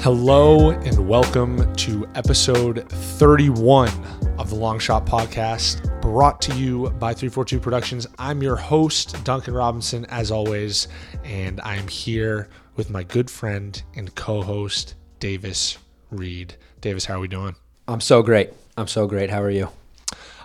Hello and welcome to episode 31 of the Long Shot Podcast, brought to you by 342 Productions. I'm your host, Duncan Robinson, as always, and I'm here with my good friend and co host, Davis Reed. Davis, how are we doing? I'm so great. I'm so great. How are you?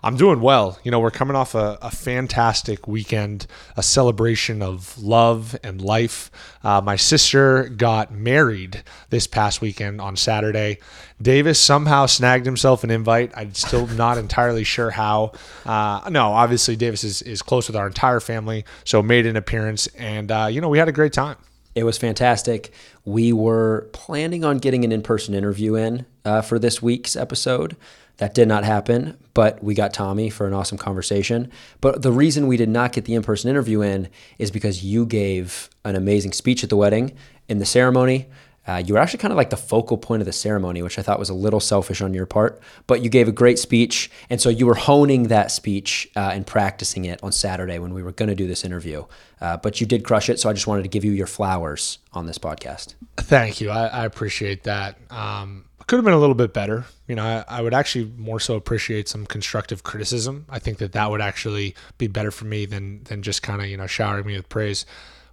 I'm doing well. You know, we're coming off a, a fantastic weekend, a celebration of love and life. Uh, my sister got married this past weekend on Saturday. Davis somehow snagged himself an invite. I'm still not entirely sure how. Uh, no, obviously, Davis is, is close with our entire family, so made an appearance. And, uh, you know, we had a great time. It was fantastic. We were planning on getting an in person interview in uh, for this week's episode. That did not happen, but we got Tommy for an awesome conversation. But the reason we did not get the in person interview in is because you gave an amazing speech at the wedding. In the ceremony, uh, you were actually kind of like the focal point of the ceremony, which I thought was a little selfish on your part. But you gave a great speech. And so you were honing that speech uh, and practicing it on Saturday when we were going to do this interview. Uh, but you did crush it. So I just wanted to give you your flowers on this podcast. Thank you. I, I appreciate that. Um, could have been a little bit better. You know, I, I, would actually more so appreciate some constructive criticism. I think that that would actually be better for me than than just kind of you know showering me with praise.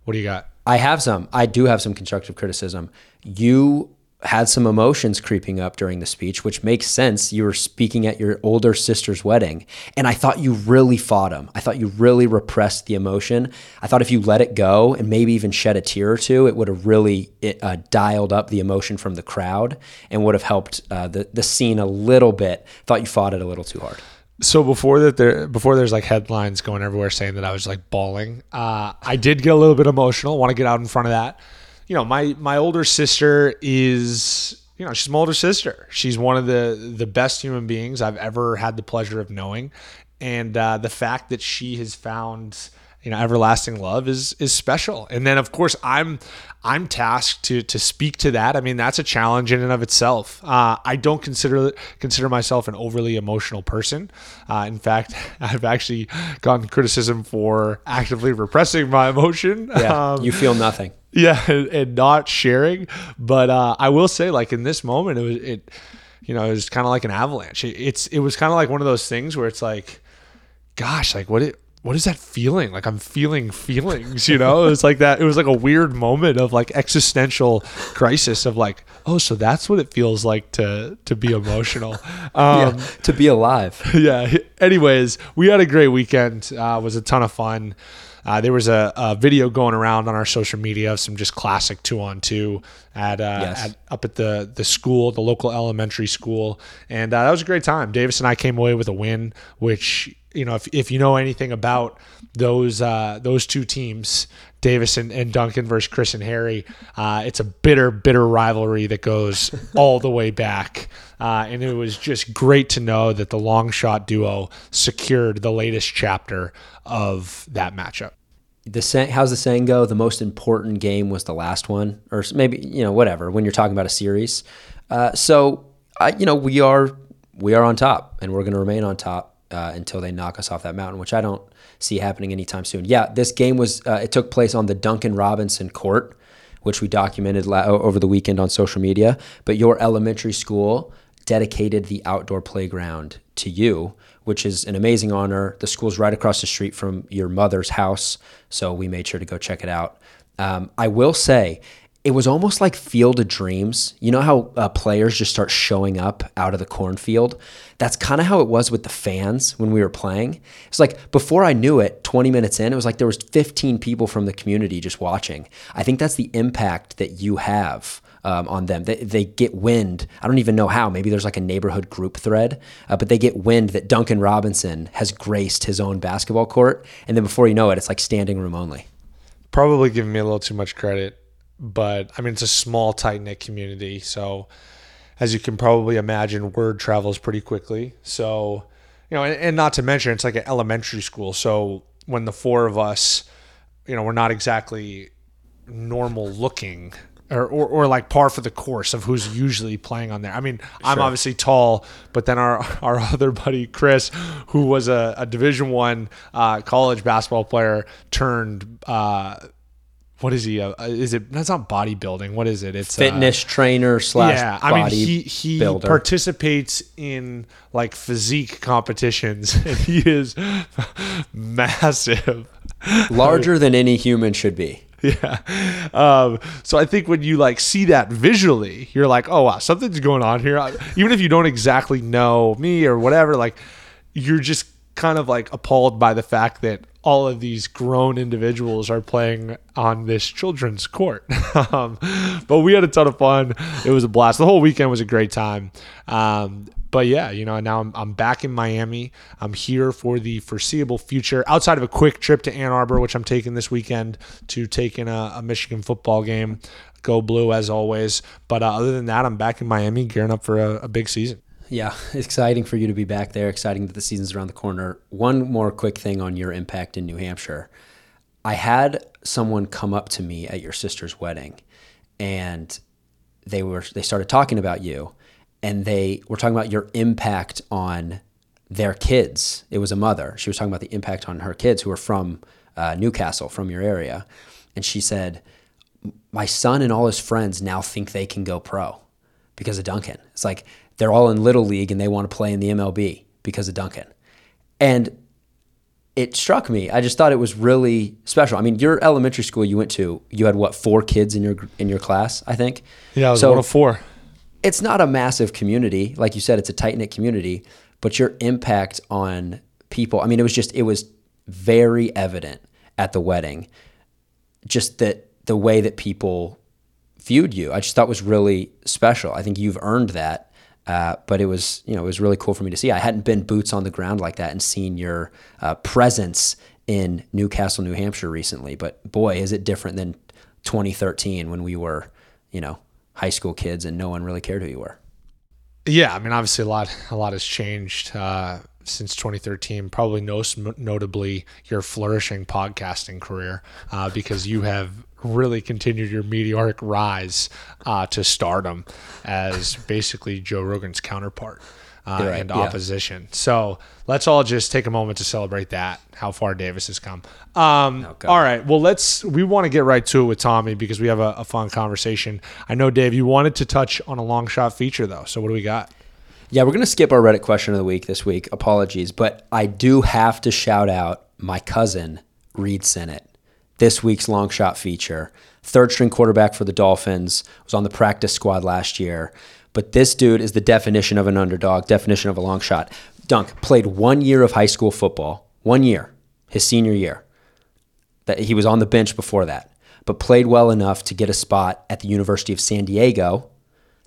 What do you got? I have some. I do have some constructive criticism. You had some emotions creeping up during the speech, which makes sense. You were speaking at your older sister's wedding, and I thought you really fought them. I thought you really repressed the emotion. I thought if you let it go and maybe even shed a tear or two, it would have really it, uh, dialed up the emotion from the crowd and would have helped uh, the the scene a little bit. Thought you fought it a little too hard. So before that, there before there's like headlines going everywhere saying that I was like bawling. Uh, I did get a little bit emotional. Want to get out in front of that you know, my my older sister is you know she's my older sister. She's one of the the best human beings I've ever had the pleasure of knowing, and uh, the fact that she has found you know everlasting love is is special. And then of course i'm i'm tasked to to speak to that. I mean that's a challenge in and of itself. Uh, i don't consider consider myself an overly emotional person. Uh, in fact i've actually gotten criticism for actively repressing my emotion. Yeah um, you feel nothing yeah and, and not sharing but uh, i will say like in this moment it was it you know it was kind of like an avalanche it, it's it was kind of like one of those things where it's like gosh like what it what is that feeling? Like I'm feeling feelings, you know? it was like that. It was like a weird moment of like existential crisis of like, oh, so that's what it feels like to to be emotional, um, yeah, to be alive. Yeah. Anyways, we had a great weekend. Uh, it was a ton of fun. Uh, there was a, a, video going around on our social media of some just classic two on two at, uh, yes. at up at the the school, the local elementary school, and uh, that was a great time. Davis and I came away with a win, which you know, if, if you know anything about those uh, those two teams, Davis and, and, Duncan versus Chris and Harry, uh, it's a bitter, bitter rivalry that goes all the way back. Uh, and it was just great to know that the long shot duo secured the latest chapter of that matchup. The how's the saying go? The most important game was the last one, or maybe you know whatever. When you're talking about a series, uh, so you know we are we are on top, and we're going to remain on top uh, until they knock us off that mountain, which I don't see happening anytime soon. Yeah, this game was uh, it took place on the Duncan Robinson court, which we documented la- over the weekend on social media. But your elementary school dedicated the outdoor playground to you, which is an amazing honor. The school's right across the street from your mother's house, so we made sure to go check it out. Um, I will say, it was almost like Field of Dreams. You know how uh, players just start showing up out of the cornfield? That's kind of how it was with the fans when we were playing. It's like before I knew it, 20 minutes in, it was like there was 15 people from the community just watching. I think that's the impact that you have um, on them. They, they, get wind. I don't even know how. Maybe there's like a neighborhood group thread, uh, but they get wind that Duncan Robinson has graced his own basketball court, and then before you know it, it's like standing room only. Probably giving me a little too much credit but I mean, it's a small, tight knit community. So, as you can probably imagine, word travels pretty quickly. So, you know, and, and, not to mention, it's like an elementary school. So, when the four of us, you know, we're not exactly normal looking. Or, or, or like par for the course of who's usually playing on there. I mean, sure. I'm obviously tall, but then our our other buddy Chris, who was a, a Division One uh, college basketball player, turned uh, what is he? Uh, is it? That's not bodybuilding. What is it? It's fitness uh, trainer slash. Yeah, I mean he he builder. participates in like physique competitions, and he is massive, larger than any human should be. Yeah. Um, so I think when you like see that visually, you're like, oh wow, something's going on here. Even if you don't exactly know me or whatever, like you're just kind of like appalled by the fact that all of these grown individuals are playing on this children's court. um, but we had a ton of fun. It was a blast. The whole weekend was a great time. Um, but yeah, you know, now I'm, I'm back in Miami. I'm here for the foreseeable future, outside of a quick trip to Ann Arbor, which I'm taking this weekend to take in a, a Michigan football game. Go blue as always. But uh, other than that, I'm back in Miami gearing up for a, a big season. Yeah, exciting for you to be back there. Exciting that the season's around the corner. One more quick thing on your impact in New Hampshire. I had someone come up to me at your sister's wedding, and they were they started talking about you, and they were talking about your impact on their kids. It was a mother. She was talking about the impact on her kids who are from uh, Newcastle, from your area, and she said, "My son and all his friends now think they can go pro." because of Duncan. It's like they're all in little league and they want to play in the MLB because of Duncan. And it struck me. I just thought it was really special. I mean, your elementary school you went to, you had what four kids in your in your class, I think. Yeah, I was so one of four. It's not a massive community, like you said. It's a tight knit community, but your impact on people. I mean, it was just it was very evident at the wedding, just that the way that people viewed you. I just thought was really special. I think you've earned that uh, but it was, you know, it was really cool for me to see. I hadn't been boots on the ground like that and seen your uh, presence in Newcastle, New Hampshire recently. But boy, is it different than 2013 when we were, you know, high school kids and no one really cared who you were. Yeah, I mean, obviously a lot, a lot has changed uh, since 2013. Probably most notably your flourishing podcasting career, uh, because you have really continued your meteoric rise uh, to stardom as basically Joe Rogan's counterpart uh, right, and opposition. Yeah. So let's all just take a moment to celebrate that. How far Davis has come. Um, oh, all right. Well, let's. We want to get right to it with Tommy because we have a, a fun conversation. I know, Dave, you wanted to touch on a long shot feature though. So what do we got? Yeah, we're going to skip our Reddit question of the week this week. Apologies, but I do have to shout out my cousin Reid Sinnett this week's long shot feature. Third string quarterback for the Dolphins, was on the practice squad last year. But this dude is the definition of an underdog, definition of a long shot. Dunk played one year of high school football, one year, his senior year. That he was on the bench before that, but played well enough to get a spot at the University of San Diego.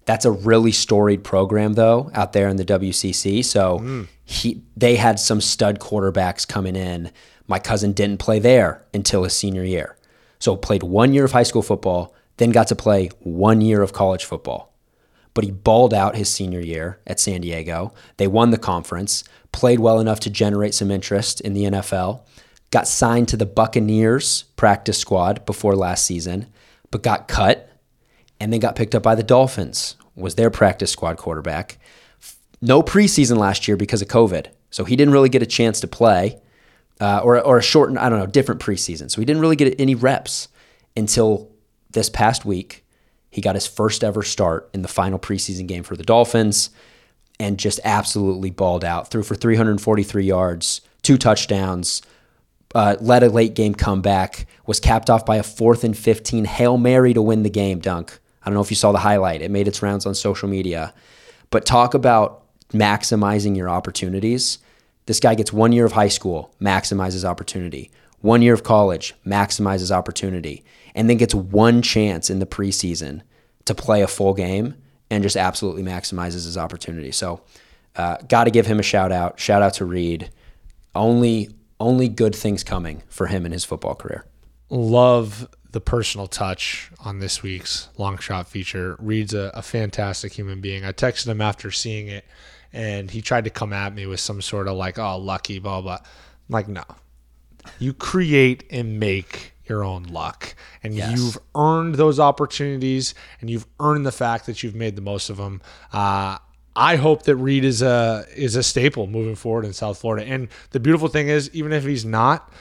That's a really storied program though out there in the WCC. So mm. he they had some stud quarterbacks coming in my cousin didn't play there until his senior year. So played one year of high school football, then got to play one year of college football. But he balled out his senior year at San Diego. They won the conference, played well enough to generate some interest in the NFL, got signed to the Buccaneers practice squad before last season, but got cut and then got picked up by the Dolphins, was their practice squad quarterback. No preseason last year because of COVID. So he didn't really get a chance to play uh, or or a shortened I don't know different preseason. So he didn't really get any reps until this past week. He got his first ever start in the final preseason game for the Dolphins. and just absolutely balled out. Threw for 343 yards, two touchdowns, uh, led a late game comeback, was capped off by a fourth and 15 Hail Mary to win the game dunk. I don't know if you saw the highlight, it made its rounds on social media. But talk about maximizing your opportunities. This guy gets one year of high school, maximizes opportunity. One year of college, maximizes opportunity. And then gets one chance in the preseason to play a full game and just absolutely maximizes his opportunity. So, uh, got to give him a shout out. Shout out to Reid. Only, only good things coming for him in his football career. Love the personal touch on this week's long shot feature. Reid's a, a fantastic human being. I texted him after seeing it, and he tried to come at me with some sort of like, "Oh, lucky," blah blah. I'm like, no, you create and make your own luck, and Yes. you've earned those opportunities, and you've earned the fact that you've made the most of them. Uh, I hope that Reid is a is a staple moving forward in South Florida. And the beautiful thing is, even if he's not,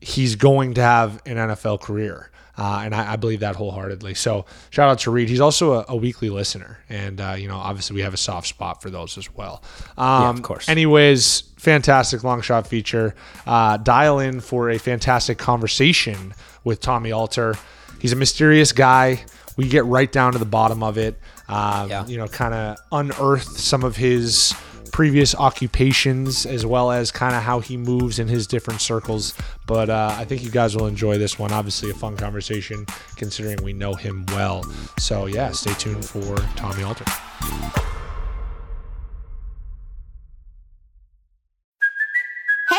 he's going to have an NFL career. Uh, and I, I believe that wholeheartedly. So shout out to Reid. He's also a, a weekly listener, and uh, you know, obviously we have a soft spot for those as well. Um, of course. Anyways, fantastic long shot feature. Uh, dial in for a fantastic conversation with Tommy Alter. He's a mysterious guy. We get right down to the bottom of it. Um, Yeah. You know, kind of unearth some of his previous occupations as well as kind of how he moves in his different circles. But uh, I think you guys will enjoy this one. Obviously, a fun conversation considering we know him well. So, yeah, stay tuned for Tommy Alter.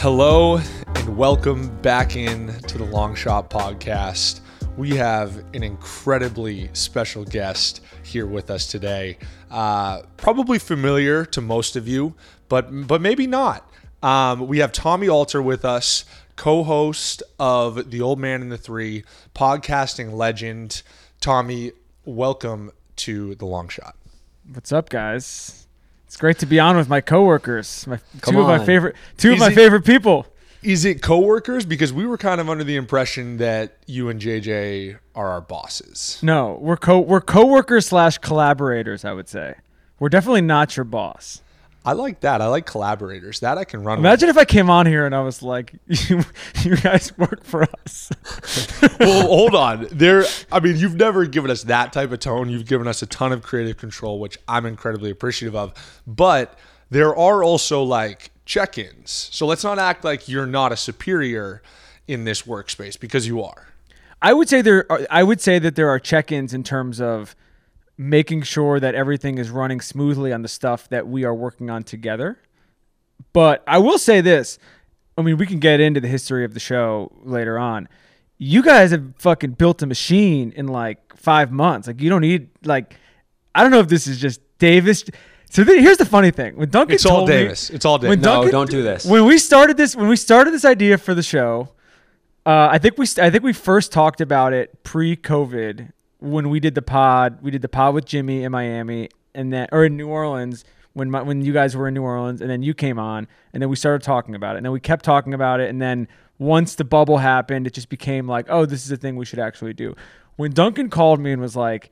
Hello and welcome back in to the Long Shot Podcast. We have an incredibly special guest here with us today. Uh, probably familiar to most of you, but but maybe not. Um, we have Tommy Alter with us, co-host of The Old Man and the Three, podcasting legend. Tommy, welcome to the Long Shot. What's up, guys? It's great to be on with my coworkers. My Come two of my favorite two of Is my it- favorite people. Is it coworkers? Because we were kind of under the impression that you and JJ are our bosses. No, we're co we're coworkers slash collaborators. I would say we're definitely not your boss. I like that. I like collaborators. That I can run. Imagine if I came on here and I was like, "You, you guys work for us." well, hold on. There. I mean, you've never given us that type of tone. You've given us a ton of creative control, which I'm incredibly appreciative of. But there are also like check-ins. So let's not act like you're not a superior in this workspace because you are. I would say there. Are, I would say that there are check-ins in terms of making sure that everything is running smoothly on the stuff that we are working on together. But I will say this. I mean, we can get into the history of the show later on. You guys have fucking built a machine in like five months. Like you don't need like. I don't know if this is just Davis. So here's the funny thing: when Duncan It's all told me- Davis. It's all Davis. No, Duncan- don't do this. When we started this, when we started this idea for the show, uh, I think we I think we first talked about it pre-COVID when we did the pod. We did the pod with Jimmy in Miami and then or in New Orleans when my, when you guys were in New Orleans and then you came on and then we started talking about it and then we kept talking about it and then once the bubble happened, it just became like, oh, this is a thing we should actually do. When Duncan called me and was like,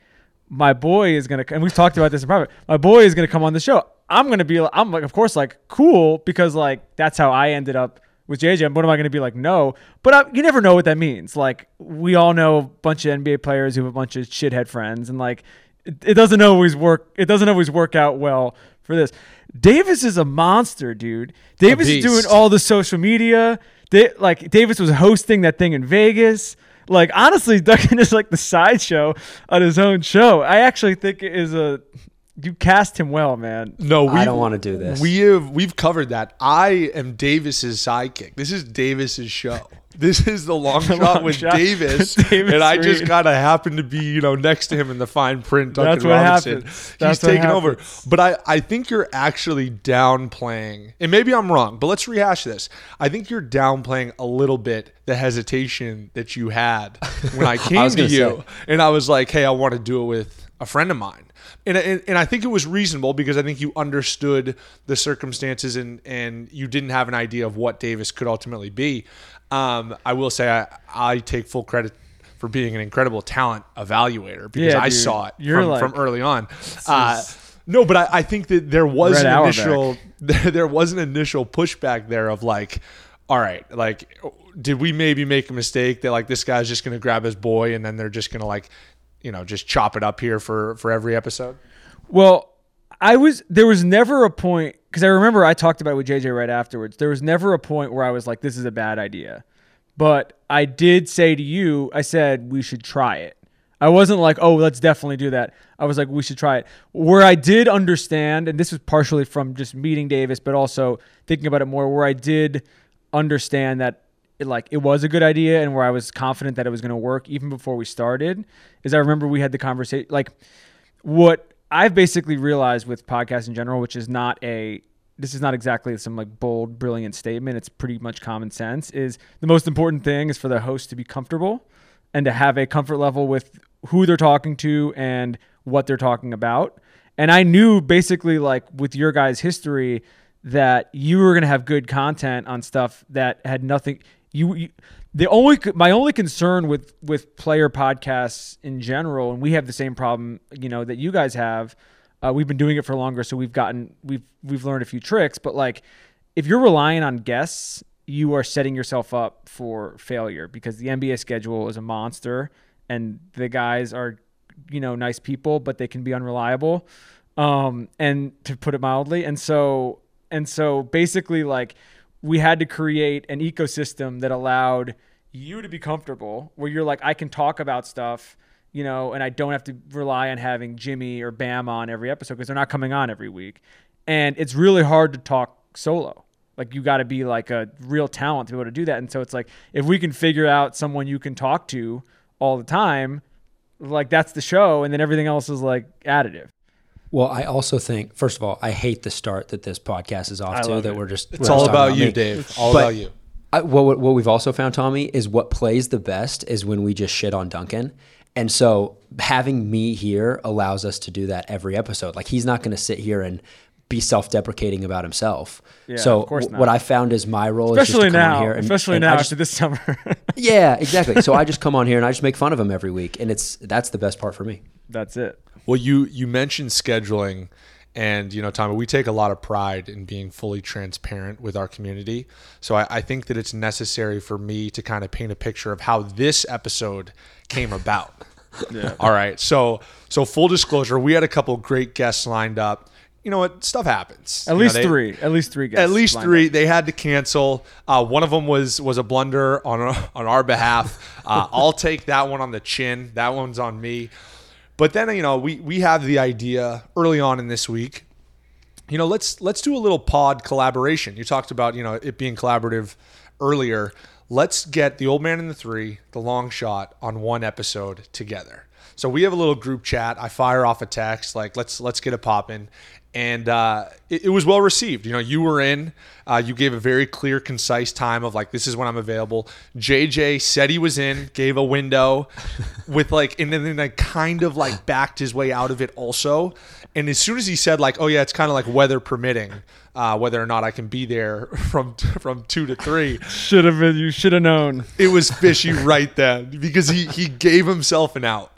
my boy is gonna, and we've talked about this in private. My boy is gonna come on the show. I'm gonna be, I'm like, of course, like cool because like that's how I ended up with JJ. What am I gonna be like? No, but I, you never know what that means. Like we all know a bunch of NBA players who have a bunch of shithead friends, and like it, it doesn't always work. It doesn't always work out well for this. Davis is a monster, dude. Davis is doing all the social media. Da- like Davis was hosting that thing in Vegas. Like honestly, Duncan is like the sideshow on his own show. I actually think it is a you cast him well, man. No, we I don't wanna do this. We have we've covered that. I am Davis's sidekick. This is Davis's show. This is the long shot long with shot. Davis, Davis and I just kind of happened to be, you know, next to him in the fine print. Duncan That's what Robinson. happens. He's That's what taking over. But I, I think you're actually downplaying, and maybe I'm wrong, but let's rehash this. I think you're downplaying a little bit the hesitation that you had when I came was to gonna you, say. and I was like, hey, I want to do it with a friend of mine. And, and, and I think it was reasonable because I think you understood the circumstances and, and you didn't have an idea of what Davis could ultimately be. Um, I will say I, I take full credit for being an incredible talent evaluator because Yeah, I dude. saw it from, like- from early on. Uh, no, but I, I think that there was an initial there was an initial pushback there of like, all right, like did we maybe make a mistake that like this guy's just gonna grab his boy and then they're just gonna like, you know, just chop it up here for for every episode? Well, I was there was never a point because I remember I talked about it with JJ right afterwards. There was never a point where I was like, "This is a bad idea," but I did say to you, I said we should try it. I wasn't like, "Oh, let's definitely do that." I was like, "We should try it." Where I did understand, and this was partially from just meeting Davis, but also thinking about it more, where I did understand that it, like it was a good idea and where I was confident that it was going to work even before we started is I remember we had the conversation like what I've basically realized with podcasts in general, which is not a this is not exactly some like bold, brilliant statement. It's pretty much common sense. Is the most important thing is for the host to be comfortable and to have a comfort level with who they're talking to and what they're talking about. And I knew basically like with your guys' history that you were gonna have good content on stuff that had nothing. You, you the only my only concern with with player podcasts in general, and we have the same problem, you know, that you guys have. Uh, we've been doing it for longer, so we've gotten we've we've learned a few tricks. But like, if you're relying on guests, you are setting yourself up for failure because the NBA schedule is a monster, and the guys are, you know, nice people, but they can be unreliable, um, and to put it mildly. And so and so basically, like, we had to create an ecosystem that allowed you to be comfortable, where you're like, I can talk about stuff you know, and I don't have to rely on having Jimmy or Bam on every episode because they're not coming on every week. And it's really hard to talk solo. Like you got to be like a real talent to be able to do that. And so it's like if we can figure out someone you can talk to all the time, like that's the show, and then everything else is like additive. Well, I also think, first of all, I hate the start that this podcast is off to. That it. we're just It's we're all just talking about you, me. Dave. All But about you. I, what what we've also found, Tommy, is what plays the best is when we just shit on Duncan. And so having me here allows us to do that every episode. Like he's not going to sit here and be self-deprecating about himself. Yeah, so of course w- not. what I found is my role is Especially just to come now, on here and especially and now I just- after this summer. yeah, exactly. So I just come on here and I just make fun of him every week, and it's that's the best part for me. That's it. Well, you you mentioned scheduling, and you know, Tommy, we take a lot of pride in being fully transparent with our community. So I, I think that it's necessary for me to kind of paint a picture of how this episode came about. yeah. All right. So so full disclosure, we had a couple great guests lined up. You know what? Stuff happens. At You know, least they- three. At least three guys. At least three. up. They had to cancel. Uh, one of them was was a blunder on on our behalf. Uh, I'll take that one on the chin. That one's on me. But then you know we we have the idea early on in this week. You know, let's let's do a little pod collaboration. You talked about you know it being collaborative earlier. Let's get the old man and the three, the long shot, on one episode together. So we have a little group chat. I fire off a text like let's let's get it popping, and uh, it, it was well received. You know, you were in. Uh, you gave a very clear, concise time of like this is when I'm available. JJ said he was in, gave a window, with like, and then then like kind of like backed his way out of it also. And as soon as he said like, oh yeah, it's kind of like weather permitting, uh, whether or not I can be there from from two to three Should have been. You should have known. it was fishy right then because he he gave himself an out.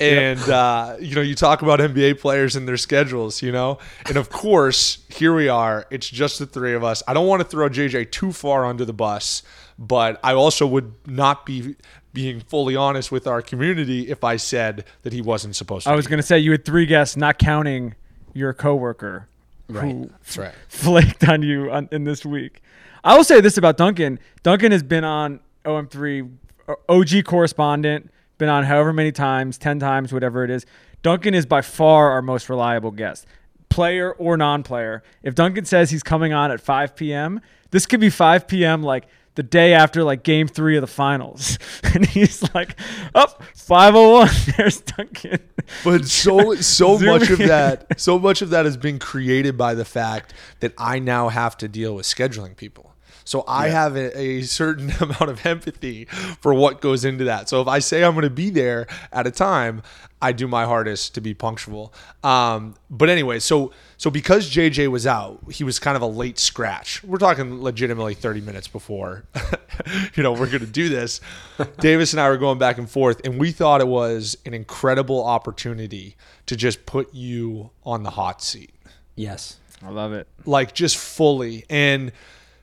And uh, you know, you talk about NBA players and their schedules, you know, and of course, here we are. It's just the three of us. I don't want to throw JJ too far under the bus, but I also would not be being fully honest with our community if I said that he wasn't supposed to. I was gonna say you had three guests, not counting your coworker. Right. Who That's right. flaked on you on, in this week. I will say this about Duncan. Duncan has been on OM3 uh, OG correspondent, been on however many times, 10 times, whatever it is. Duncan is by far our most reliable guest, player or non player. If Duncan says he's coming on at 5 p.m., this could be 5 p.m. like the day after like game three of the finals. And he's like, up 501. There's Duncan. But so so much of that so much of that has been created by the fact that I now have to deal with scheduling people. So I have a, a certain amount of empathy for what goes into that. So if I say I'm going to be there at a time, I do my hardest to be punctual. Um, but anyway, so so because JJ was out, he was kind of a late scratch. We're talking legitimately 30 minutes before, you know, we're going to do this. Davis and I were going back and forth, and we thought it was an incredible opportunity to just put you on the hot seat Yes. I love it. like just fully. And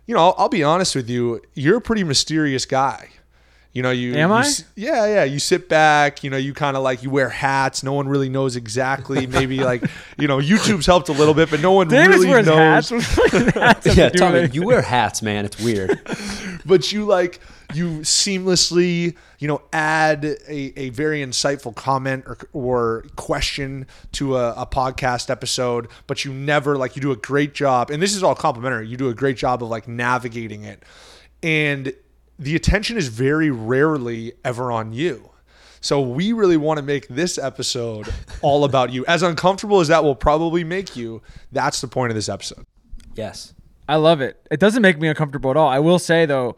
you know, I'll, I'll be honest with you, you're a pretty mysterious guy. You know, you Am you I? s- yeah, yeah. You sit back. You know, you kind of like you wear hats. No one really knows exactly. Maybe like you know, YouTube's helped a little bit, but no one Davis really wears knows. hats. What does hats Yeah, Tommy, with you wear hats, man. It's weird. but you like you seamlessly you know add a, a very insightful comment or, or question to a, a podcast episode but you never like you do a great job and this is all complimentary you do a great job of like navigating it and the attention is very rarely ever on you so we really want to make this episode all about you as uncomfortable as that will probably make you that's the point of this episode Yes. I love it. It doesn't make me uncomfortable at all. I will say though,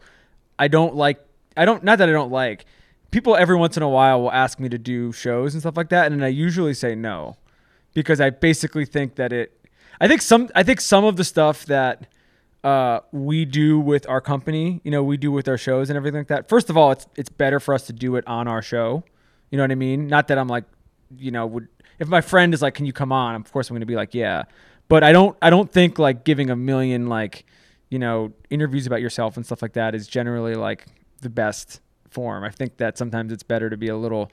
I don't like. I don't. Not that I don't like. People every once in a while will ask me to do shows and stuff like that, and I usually say no, because I basically think that it. I think some. I think some of the stuff that uh, we do with our company, you know, we do with our shows and everything like that. First of all, it's it's better for us to do it on our show. You know what I mean? Not that I'm like, you know, would if my friend is like, "Can you come on?" Of course, I'm going to be like, "Yeah." But I don't. I don't think like giving a million like, you know, interviews about yourself and stuff like that is generally like the best form. I think that sometimes it's better to be a little,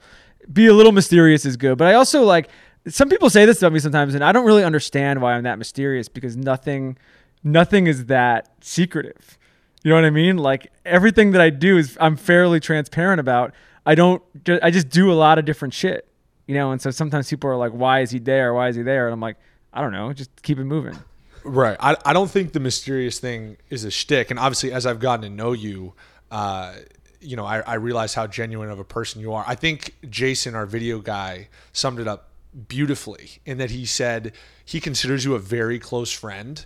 be a little mysterious is good. But I also like some people say this about me sometimes, and I don't really understand why I'm that mysterious because nothing, nothing is that secretive. You know what I mean? Like everything that I do is I'm fairly transparent about. I don't. I just do a lot of different shit. You know, and so sometimes people are like, "Why is he there? Why is he there?" And I'm like, I don't know. Just keep it moving. Right. I, I don't think the mysterious thing is a shtick. And obviously, as I've gotten to know you, uh, you know, I, I realize how genuine of a person you are. I think Jason, our video guy, summed it up beautifully in that he said he considers you a very close friend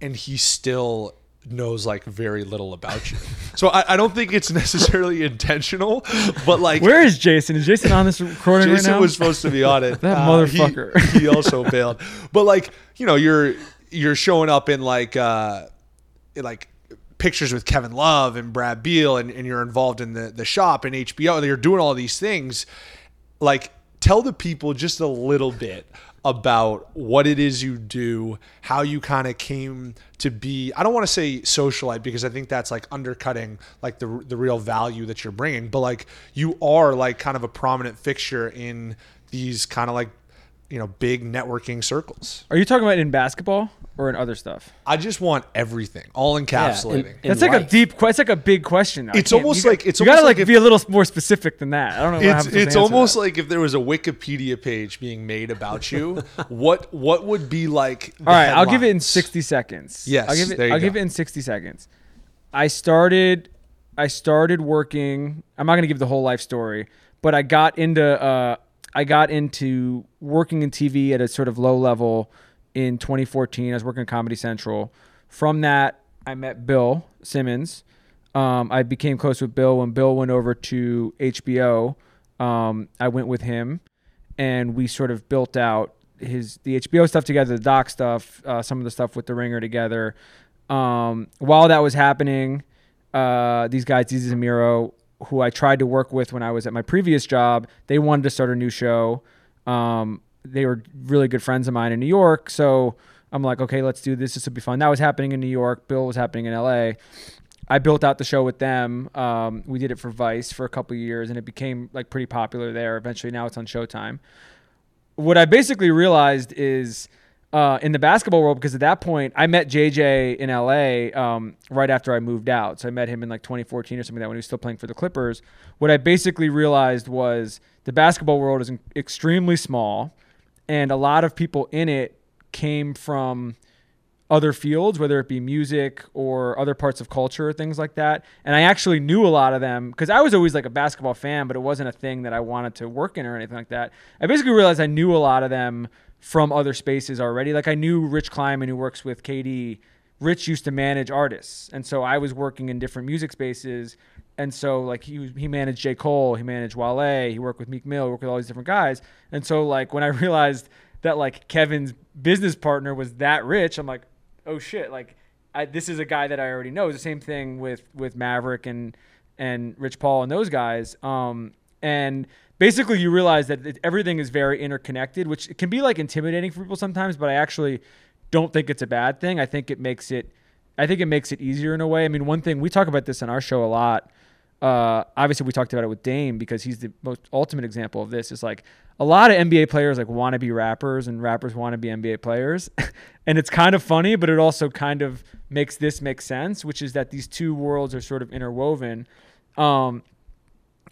and he still knows like very little about you. So I, I don't think it's necessarily intentional, but like Where is Jason? Is Jason on this recording Jason right now? was supposed to be on it. That Uh, motherfucker. He, also failed. But like, you know, you're you're showing up in like uh in, like pictures with Kevin Love and Brad Beal and, and you're involved in the the shop and HBO and you're doing all these things. Like tell the people just a little bit about what it is you do, how you kind of came to be. I don't want to say socialite because I think that's like undercutting like the the real value that you're bringing, but like you are like kind of a prominent fixture in these kind of like you know big networking circles. Are you talking about in basketball or in other stuff? I just want everything, all encapsulating. in That's like a deep. It's like a big question. though. It's almost you like- it's you gotta like like if- be a little more specific than that. I don't know. It's it's almost that. like if there was a Wikipedia page being made about you, what what would be like? All right, I'll give it in 60 seconds. Yes, I'll give it. there you I'll go. give it in 60 seconds. I started. I started working. I'm not gonna give the whole life story, but I got into. Uh, I got into working in TV at a sort of low level in 2014. I was working at Comedy Central. From that, I met Bill Simmons. Um, I became close with Bill when Bill went over to HBO. Um, I went with him, and we sort of built out his the HBO stuff together, the doc stuff, uh, some of the stuff with the Ringer together. Um, while that was happening, uh, these guys, Desus and Mero, who I tried to work with when I was at my previous job, they wanted to start a new show. Um, they were really good friends of mine in New York, so I'm like, okay, let's do this. This will be fun. That was happening in New York. Bill was happening in LA. I built out the show with them. Um, we did it for Vice for a couple years, and it became like pretty popular there. Eventually, now it's on Showtime. What I basically realized is uh, in the basketball world, because at that point I met JJ in LA um, right after I moved out. So I met him in like 2014 or something like that when he was still playing for the Clippers. What I basically realized was the basketball world is extremely small, and a lot of people in it came from other fields, whether it be music or other parts of culture or things like that. And I actually knew a lot of them because I was always like a basketball fan, but it wasn't a thing that I wanted to work in or anything like that. I basically realized I knew a lot of them from other spaces already. Like I knew Rich Kleiman, who works with KD. Rich used to manage artists, and so I was working in different music spaces. And so like he he managed J Cole, he managed Wale, he worked with Meek Mill, worked with all these different guys. And so like when I realized that like Kevin's business partner was that rich, I'm like, oh shit, like I, this is a guy that I already know. It's the same thing with with Maverick and and Rich Paul and those guys. Um, and basically, you realize that it, everything is very interconnected, which can be like intimidating for people sometimes. But I actually don't think it's a bad thing. I think it makes it. I think it makes it easier in a way. I mean, one thing we talk about this on our show a lot. Uh, obviously, we talked about it with Dame because he's the most ultimate example of this. Is like a lot of NBA players like want to be rappers and rappers want to be NBA players. and it's kind of funny, but it also kind of makes this make sense, which is that these two worlds are sort of interwoven. Um,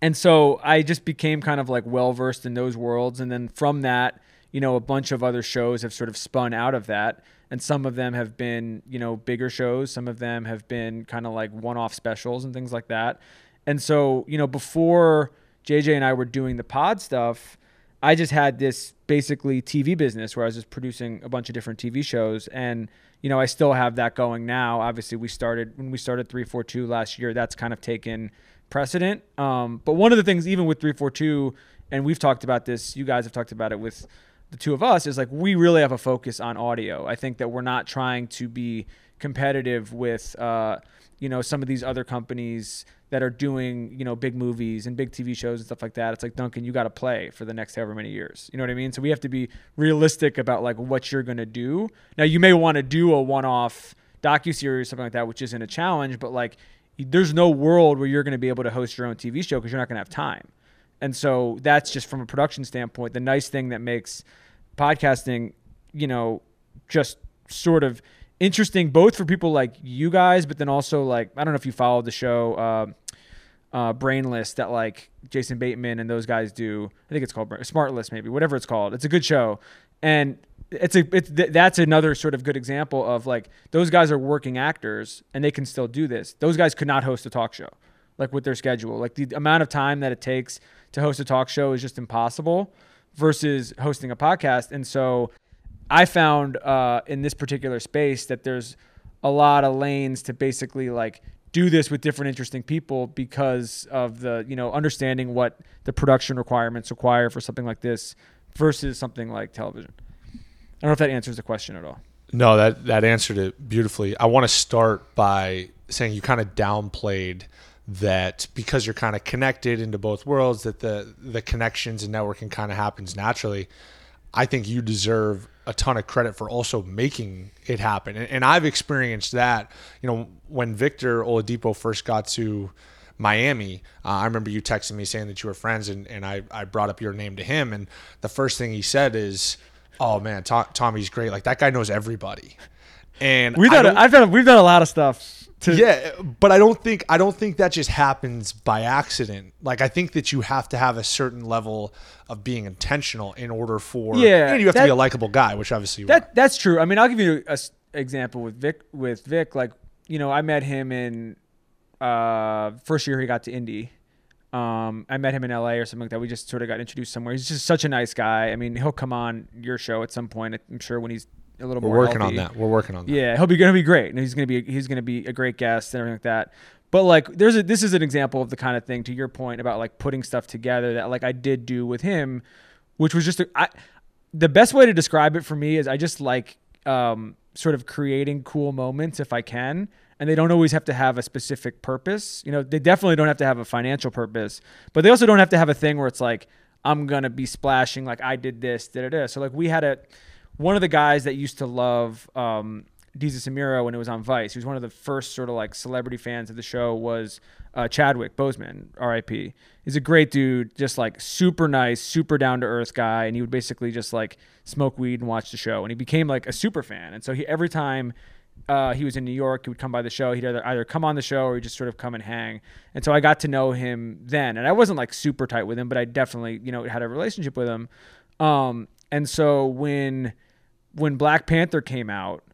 and so I just became kind of like well versed in those worlds. And then from that, you know, a bunch of other shows have sort of spun out of that. And some of them have been, you know, bigger shows. Some of them have been kind of like one off specials and things like that. And so, you know, before JJ and I were doing the pod stuff, I just had this basically TV business where I was just producing a bunch of different TV shows and you know I still have that going now. Obviously we started when we started 342 last year that's kind of taken precedent. Um, but one of the things even with 342 and we've talked about this, you guys have talked about it with the two of us is like we really have a focus on audio. I think that we're not trying to be competitive with uh, you know some of these other companies that are doing you know big movies and big TV shows and stuff like that. It's like Duncan, you got to play for the next however many years. You know what I mean? So we have to be realistic about like what you're gonna do. Now you may want to do a one-off docu series or something like that, which isn't a challenge, but like there's no world where you're gonna be able to host your own TV show because you're not gonna have time. And so that's just from a production standpoint. The nice thing that makes podcasting, you know, just sort of interesting both for people like you guys, but then also like I don't know if you followed the show uh, uh, Brainless that like Jason Bateman and those guys do. I think it's called Smartless, maybe whatever it's called. It's a good show, and it's a it's that's another sort of good example of like those guys are working actors and they can still do this. Those guys could not host a talk show like with their schedule. Like the amount of time that it takes to host a talk show is just impossible versus hosting a podcast. And so I found uh, in this particular space that there's a lot of lanes to basically like do this with different interesting people because of the you know understanding what the production requirements require for something like this versus something like television. I don't know if that answers the question at all. No, that that answered it beautifully. I want to start by saying you kind of downplayed that because you're kind of connected into both worlds that the the connections and networking kind of happens naturally. I think you deserve a ton of credit for also making it happen. And, and I've experienced that. You know, when Victor Oladipo first got to Miami, uh, I remember you texting me saying that you were friends, and, and I, I brought up your name to him. And the first thing he said is, Oh man, Tommy's great. Like that guy knows everybody. And we've done, I've done, we've done a lot of stuff to yeah but i don't think i don't think that just happens by accident like i think that you have to have a certain level of being intentional in order for yeah and you have that, to be a likable guy which obviously that are. that's true i mean i'll give you an example with vic with vic like you know i met him in uh first year he got to indy um, I met him in LA or something like that. We just sort of got introduced somewhere. He's just such a nice guy. I mean, he'll come on your show at some point. I'm sure when he's a little We're more. We're working healthy. on that. We're working on that. Yeah, he'll be gonna be great, and he's gonna be he's gonna be a great guest and everything like that. But like, there's a this is an example of the kind of thing to your point about like putting stuff together that like I did do with him, which was just a, I, the best way to describe it for me is I just like um, sort of creating cool moments if I can. And they don't always have to have a specific purpose. You know, they definitely don't have to have a financial purpose, but they also don't have to have a thing where it's like, I'm gonna be splashing like I did this, da da da. So like we had a one of the guys that used to love um, Desus and Mero when it was on Vice. He was one of the first sort of like celebrity fans of the show. Was uh, Chadwick Boseman, R.I.P. He's a great dude, just like super nice, super down to earth guy, and he would basically just like smoke weed and watch the show. And he became like a super fan. And so he every time uh, he was in New York, he would come by the show. He'd either, either come on the show or he'd just sort of come and hang. And so I got to know him then. And I wasn't like super tight with him, but I definitely, you know, had a relationship with him. Um, and so when when Black Panther came out,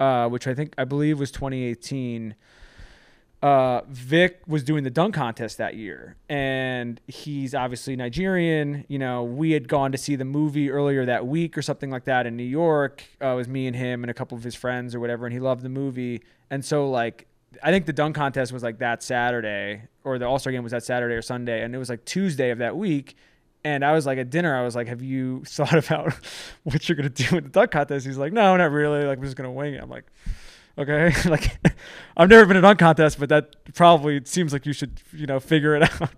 uh, which I think I believe was 2018. Uh, Vic was doing the dunk contest that year, and he's obviously Nigerian. You know, we had gone to see the movie earlier that week or something like that in New York. Uh, it was me and him and a couple of his friends or whatever, and he loved the movie. And so, like, I think the dunk contest was like that Saturday, or the All Star game was that Saturday or Sunday, and it was like Tuesday of that week. And I was like at dinner, I was like, "Have you thought about what you're gonna do with the dunk contest?" He's like, "No, not really. Like, I'm just gonna wing it." I'm like, "Okay." like, I've never been in a dunk contest, but that probably seems like you should, you know, figure it out.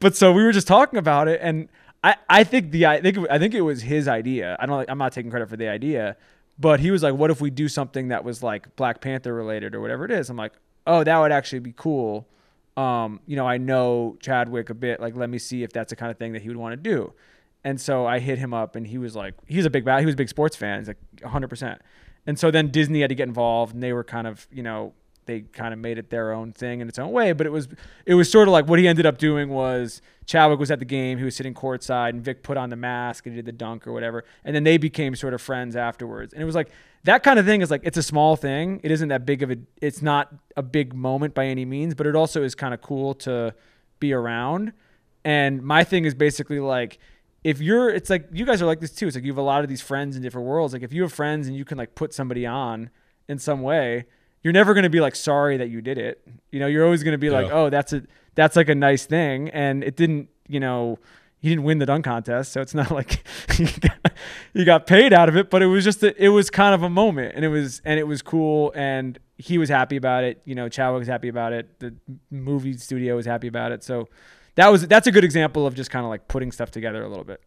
but so we were just talking about it, and I, I think the, I think, I think it was his idea. I don't, I'm not taking credit for the idea, but he was like, "What if we do something that was like Black Panther related or whatever it is?" I'm like, "Oh, that would actually be cool." Um, you know, I know Chadwick a bit. Like, let me see if that's the kind of thing that he would want to do. And so I hit him up, and he was like, he's a big he was a big sports fan. He's like 100. percent And so then Disney had to get involved, and they were kind of, you know, they kind of made it their own thing in its own way. But it was it was sort of like what he ended up doing was Chadwick was at the game, he was sitting courtside, and Vic put on the mask and he did the dunk or whatever, and then they became sort of friends afterwards. And it was like that kind of thing is like it's a small thing. It isn't that big of a. It's not a big moment by any means, but it also is kind of cool to be around. And my thing is basically like if you're it's like you guys are like this too. It's like you have a lot of these friends in different worlds. Like if you have friends and you can like put somebody on in some way, you're never going to be like sorry that you did it. You know, you're always going to be like, "Oh, that's a that's like a nice thing." And it didn't, you know, he didn't win the dunk contest, so it's not like he, got, got paid out of it, but it was just a, it was kind of a moment and it was and it was cool and he was happy about it. You know, Chadwick was happy about it. The movie studio was happy about it. So that was that's a good example of just kind of like putting stuff together a little bit.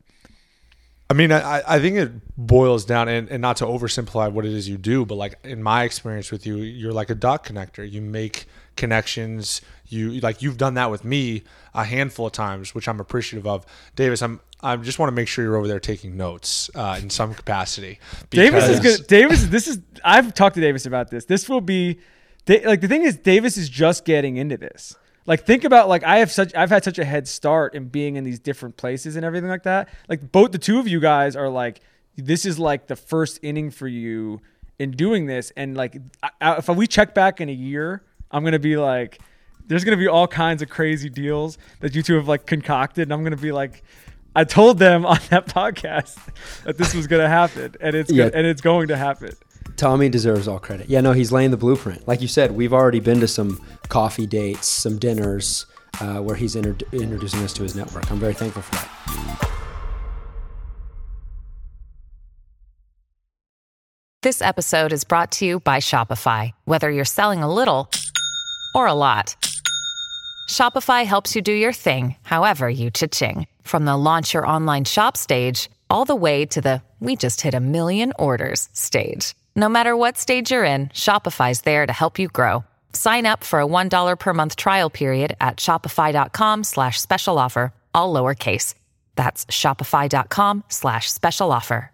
I mean, I, I think it boils down, and, and not to oversimplify what it is you do, but like in my experience with you, you're like a dot connector. You make connections. You like you've done that with me a handful of times, which I'm appreciative of. Davis, I'm I just want to make sure you're over there taking notes uh, in some capacity. Davis is good. Davis, this is I've talked to Davis about this. This will be like the thing is Davis is just getting into this. Like think about like I have such I've had such a head start in being in these different places and everything like that. Like both the two of you guys are like this is like the first inning for you in doing this and like I, if we check back in a year, I'm going to be like there's going to be all kinds of crazy deals that you two have like concocted and I'm going to be like I told them on that podcast that this was going to happen and it's Yeah. and it's going to happen. Tommy deserves all credit. Yeah, no, he's laying the blueprint. Like you said, we've already been to some coffee dates, some dinners, uh, where he's inter- introducing us to his network. I'm very thankful for that. This episode is brought to you by Shopify. Whether you're selling a little or a lot, Shopify helps you do your thing, however you cha-ching. From the launch your online shop stage, all the way to the we just hit a million orders stage. No matter what stage you're in, Shopify's there to help you grow. Sign up for a $1 per month trial period at shopify.com slash special offer, all lowercase. That's shopify.com slash special offer.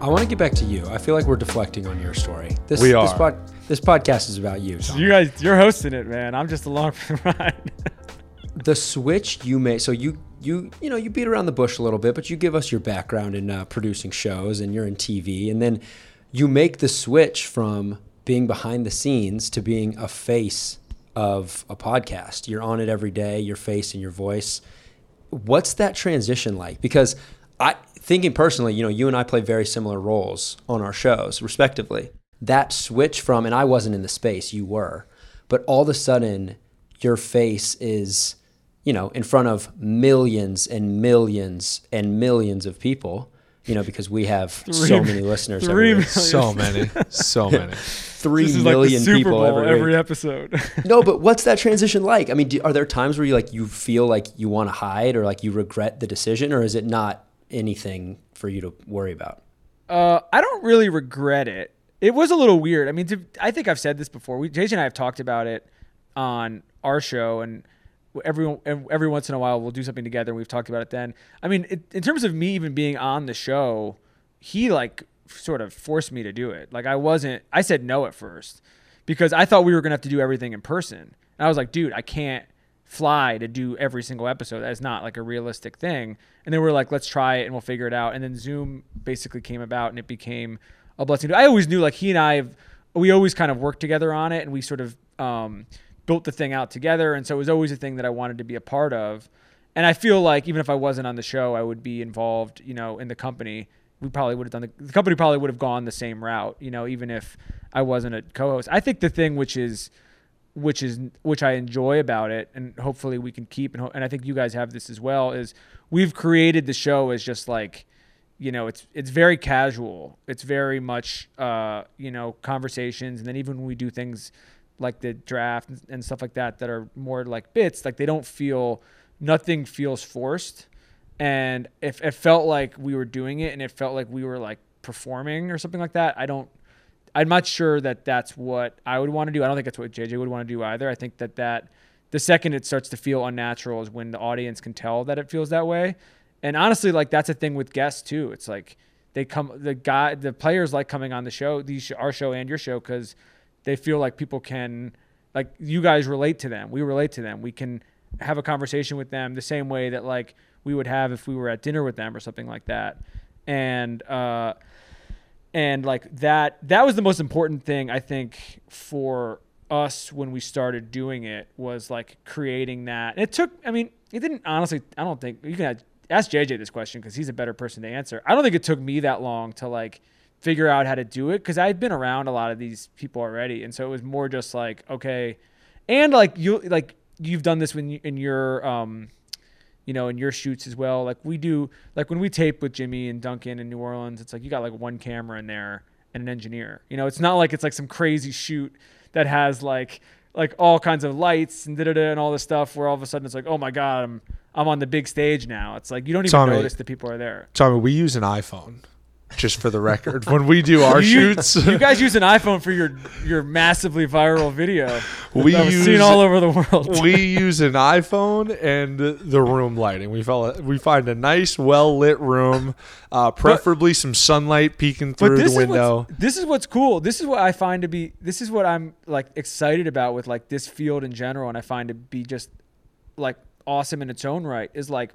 I want to get back to you. I feel like we're deflecting on your story. This, We This, are. pod, this podcast is about you. Tommy. You guys, you're hosting it, man. I'm just along for the ride. the switch you made so you you you know you beat around the bush a little bit but you give us your background in uh, producing shows and you're in tv and then you make the switch from being behind the scenes to being a face of a podcast. You're on it every day your face and your voice. What's that transition like? Because i thinking personally you know you and i play very similar roles on our shows respectively. That switch from and i wasn't in the space you were but all of a sudden your face is you know in front of millions and millions and millions of people you know because we have so many listeners three every week. so many, so many. three this is million like the Super people Bowl every, every, episode. no but what's that transition like i mean do, are there times where you like you feel like you want to hide or like you regret the decision or is it not anything for you to worry about Uh, I don't really regret it. It was a little weird. I mean, to, I think I've said this before. We, Jason and I have talked about it on our show, and every every once in a while we'll do something together. and We've talked about it then. I mean, it, in terms of me even being on the show, he like sort of forced me to do it. Like I wasn't. I said no at first because I thought we were gonna have to do everything in person. And I was like, dude, I can't fly to do every single episode. That is not like a realistic thing. And then we are like, let's try it and we'll figure it out. And then Zoom basically came about and it became a blessing. I always knew like he and I have, we always kind of worked together on it and we sort of um, built the thing out together. And so it was always a thing that I wanted to be a part of. And I feel like even if I wasn't on the show, I would be involved, you know, in the company. We probably would have done the, the company probably would have gone the same route, you know, even if I wasn't a co-host. I think the thing which is which is which I enjoy about it, and hopefully we can keep and and I think you guys have this as well. Is we've created the show as just like, you know, it's it's very casual. It's very much uh, you know conversations, and then even when we do things like the draft and stuff like that that are more like bits, like they don't feel nothing feels forced, and if it felt like we were doing it and it felt like we were like performing or something like that, I don't I'm not sure that that's what I would want to do. I don't think that's what JJ would want to do either. I think that that the second it starts to feel unnatural is when the audience can tell that it feels that way. And honestly, like that's a thing with guests too. It's like they come, the guy, the players like coming on the show, these our show and your show, because they feel like people can, like you guys relate to them. We relate to them. We can have a conversation with them the same way that like we would have if we were at dinner with them or something like that. And uh, and like that that was the most important thing i think for us when we started doing it was like creating that and it took i mean it didn't honestly i don't think you can ask jj this question because he's a better person to answer i don't think it took me that long to like figure out how to do it because I've been around a lot of these people already and so it was more just like okay and like you like you've done this when you, in your um you know, in your shoots as well. Like we do, like when we tape with Jimmy and Duncan in New Orleans, it's like you got like one camera in there and an engineer. You know, it's not like it's like some crazy shoot that has like like all kinds of lights and da da da and all this stuff where all of a sudden it's like, oh my god, I'm I'm on the big stage now. It's like you don't even Tommy, notice that people are there. Tommy, we use an iPhone just for the record. when we do our you, shoots, you guys use an iPhone for your your massively viral video. We that use, seen all over the world. we use an iPhone and the room lighting. We felt we find a nice, well lit room, uh, preferably but, some sunlight peeking through the window. This is what's cool. This is what I find to be. This is what I'm like excited about with like this field in general, and I find to be just like awesome in its own right. Is like,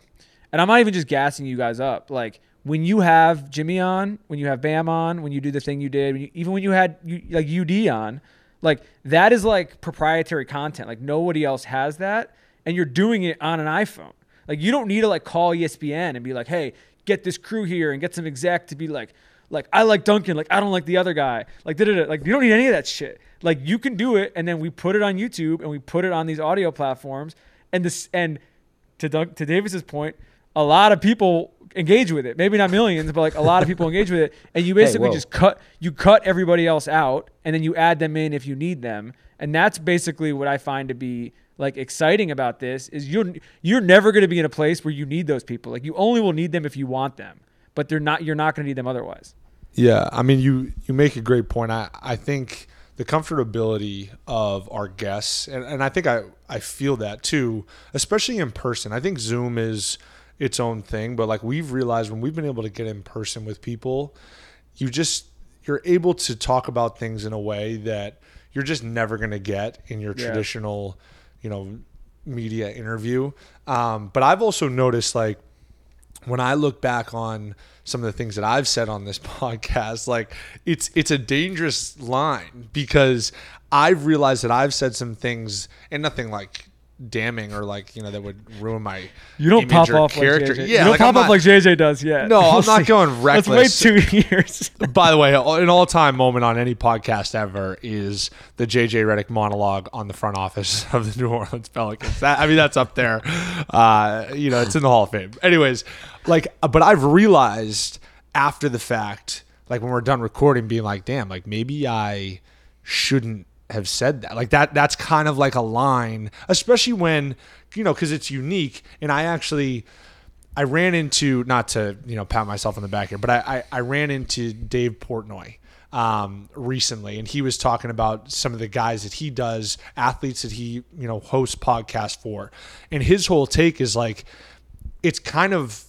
and I'm not even just gassing you guys up, like when you have Jimmy on, when you have Bam on, when you do the thing you did, when you, even when you had you, like UD on, like that is like proprietary content. Like nobody else has that, and you're doing it on an iPhone. Like you don't need to like call ESPN and be like, hey, get this crew here and get some exec to be like, like I like Duncan, like I don't like the other guy, like da Like you don't need any of that shit. Like you can do it, and then we put it on YouTube and we put it on these audio platforms, and this and to Doug, to Davis's point, a lot of people engage with it. Maybe not millions, but like a lot of people engage with it. And you basically hey, just cut you cut everybody else out and then you add them in if you need them. And that's basically what I find to be like exciting about this is you're you're never going to be in a place where you need those people. Like you only will need them if you want them. But they're not you're not going to need them otherwise. Yeah, I mean you you make a great point. I I think the comfortability of our guests and, and I think I I feel that too, especially in person. I think Zoom is its own thing. But like we've realized when we've been able to get in person with people, you just you're able to talk about things in a way that you're just never going to get in your yeah. traditional, you know, media interview. Um, but I've also noticed like when I look back on some of the things that I've said on this podcast, like it's it's a dangerous line because I've realized that I've said some things and nothing like damning or like you know that would ruin my you don't pop off character. Like JJ. Yeah, you don't like pop not, like JJ does yet. No, I'm not going reckless. Let's wait two years. By the way, an all-time moment on any podcast ever is the JJ Redick monologue on the front office of the New Orleans Pelicans. That, I mean, that's up there. Uh, you know, it's in the Hall of Fame. Anyways, like, but I've realized after the fact, like when we're done recording, being like, damn, like maybe I shouldn't have said that. Like that that's kind of like a line, especially when, you know, cuz it's unique. And I actually I ran into not to, you know, pat myself on the back here, but I I, I ran into Dave Portnoy um, recently, and he was talking about some of the guys that he does, athletes that he you know hosts podcasts for, and his whole take is like, it's kind of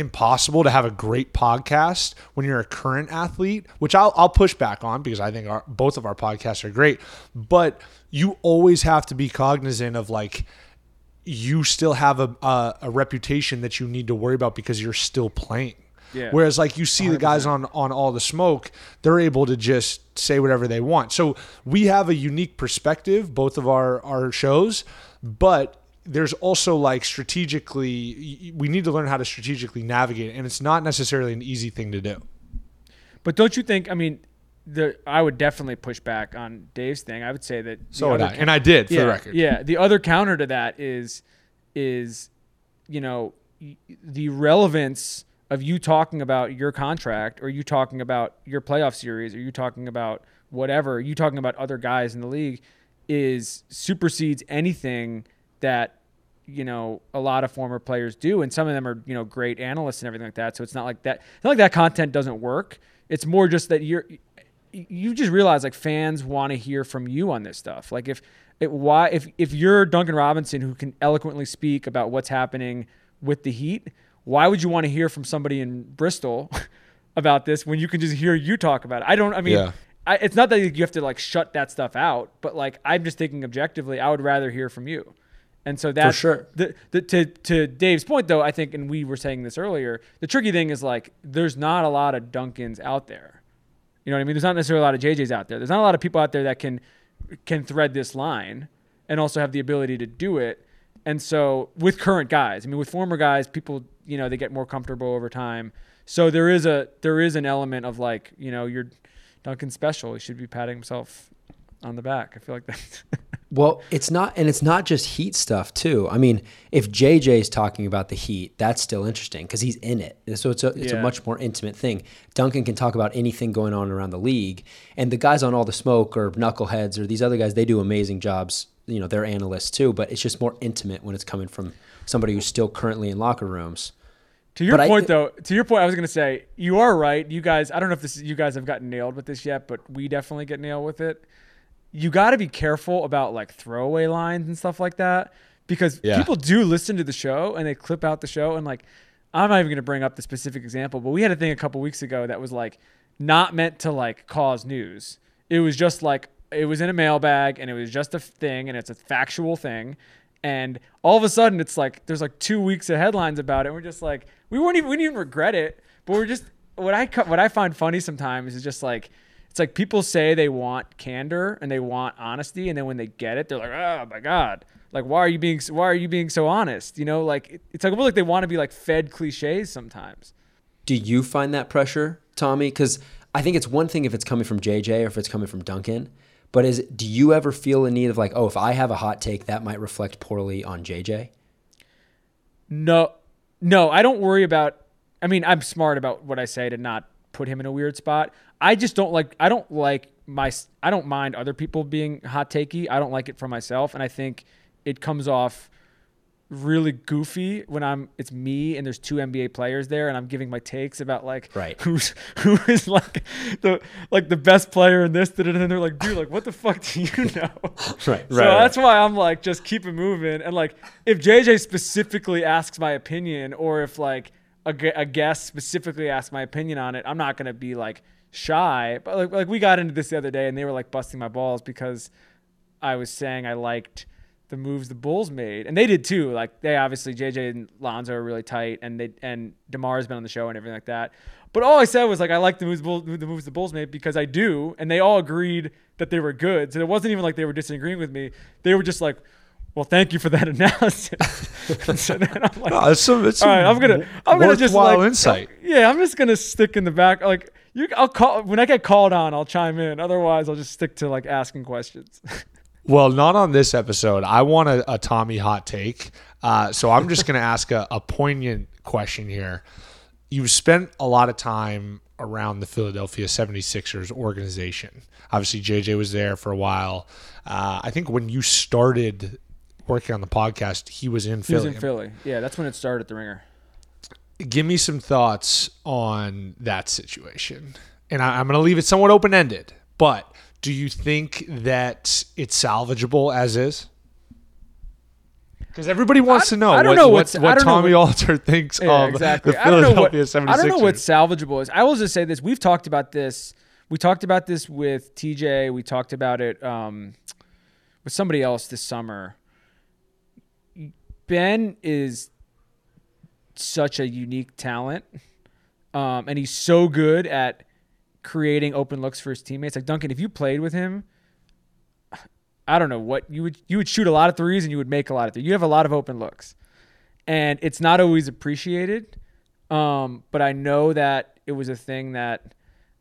impossible to have a great podcast when you're a current athlete, which I'll, I'll push back on because I think our, both of our podcasts are great. But you always have to be cognizant of like, you still have a, a a reputation that you need to worry about because you're still playing. Yeah. Whereas like you see the guys on on all the smoke, they're able to just say whatever they want. So we have a unique perspective, both of our our shows, but there's also like strategically we need to learn how to strategically navigate it, and it's not necessarily an easy thing to do. But don't you think? I mean, the I would definitely push back on Dave's thing. I would say that. So would I, and I did for yeah, the record. Yeah. The other counter to that is, is, you know, the relevance of you talking about your contract or you talking about your playoff series or you talking about whatever you talking about other guys in the league is supersedes anything that you know a lot of former players do and some of them are you know great analysts and everything like that so it's not like that it's not like that content doesn't work it's more just that you're you just realize like fans want to hear from you on this stuff like if it why if if you're Duncan Robinson who can eloquently speak about what's happening with the Heat why would you want to hear from somebody in Bristol about this when you can just hear you talk about it I don't I mean Yeah. I, it's not that you have to like shut that stuff out, but like I'm just thinking objectively, I would rather hear from you. And so that's sure. The, the, to to Dave's point though, I think, and we were saying this earlier, the tricky thing is like there's not a lot of Duncans out there. You know what I mean? There's not necessarily a lot of JJs out there. There's not a lot of people out there that can can thread this line and also have the ability to do it. And so with current guys, I mean, with former guys, people you know they get more comfortable over time. So there is a there is an element of like you know you're Duncan special. He should be patting himself on the back. I feel like that's Well, it's not, and it's not just Heat stuff too. I mean, if JJ's talking about the Heat, that's still interesting because he's in it. And So it's a it's Yeah. a much more intimate thing. Duncan can talk about anything going on around the league, and the guys on all the smoke or knuckleheads or these other guys, they do amazing jobs. You know, they're analysts too, but it's just more intimate when it's coming from somebody who's still currently in locker rooms. To your But point, thi- though, to your point, I was gonna say you are right. You guys, I don't know if this you guys have gotten nailed with this yet, but we definitely get nailed with it. You got to be careful about like throwaway lines and stuff like that because Yeah. people do listen to the show and they clip out the show and like I'm not even gonna bring up the specific example, but we had a thing a couple weeks ago that was like not meant to like cause news. It was just like it was in a mailbag and it was just a thing and it's a factual thing. And all of a sudden, it's like there's like two weeks of headlines about it. And we're just like we weren't even we didn't even regret it, but we're just what I what I find funny sometimes is just like it's like people say they want candor and they want honesty, and then when they get it, they're like, oh my god, like why are you being why are you being so honest? You know, like it- it's like almost like they want to be like fed cliches sometimes. Do you find that pressure, Tommy? Because I think it's one thing if it's coming from JJ or if it's coming from Duncan. But is do you ever feel a need of like, oh, if I have a hot take, that might reflect poorly on JJ? No, no, I don't worry about. I mean, I'm smart about what I say to not put him in a weird spot. I just don't like. I don't like my. I don't mind other people being hot takey. I don't like it for myself, and I think it comes off really goofy when I'm. It's me and there's two NBA players there, and I'm giving my takes about like Right. who's who is like the like the best player in this, and then they're like, dude, like what the fuck do you know? Right, So that's why I'm like, just keep it moving. And like, if JJ specifically asks my opinion, or if like a, a guest specifically asked my opinion on it, I'm not gonna be like shy. But like, like we got into this the other day, and they were like busting my balls because I was saying I liked the moves the Bulls made, and they did too. Like they obviously JJ and Lonzo are really tight, and they and DeMar's been on the show and everything like that. But all I said was like I like the moves the moves the Bulls made because I do, and they all agreed that they were good. So it wasn't even like they were disagreeing with me. They were just like, "Well, thank you for that analysis." so then I'm like, No, it's some, it's all right, I'm gonna, I'm gonna just like, insight. Yeah, I'm just gonna stick in the back. Like you, I'll call when I get called on. I'll chime in. Otherwise, I'll just stick to like asking questions. Well, not on this episode. I want a, a Tommy hot take. Uh, so I'm just going to ask a, a poignant question here. You've spent a lot of time around the Philadelphia 76ers organization. Obviously, JJ was there for a while. Uh, I think when you started working on the podcast, he was in He was Philly. in Philly. Yeah, that's when it started at the Ringer. Give me some thoughts on that situation. And I, I'm going to leave it somewhat open ended, but do you think that it's salvageable as is? Because everybody wants I- to know, I don't what, know what, what Tommy what- Alter thinks Yeah, of exactly. the I don't know what Philadelphia 76ers. I don't know what salvageable is. I will just say this: we've talked about this. We talked about this with TJ. We talked about it um, with somebody else this summer. Ben is such a unique talent, um, and he's so good at creating open looks for his teammates. Like Duncan, if you played with him, I don't know what you would you would shoot a lot of threes and you would make a lot of threes. You have a lot of open looks, and it's not always appreciated. Um, but I know that it was a thing that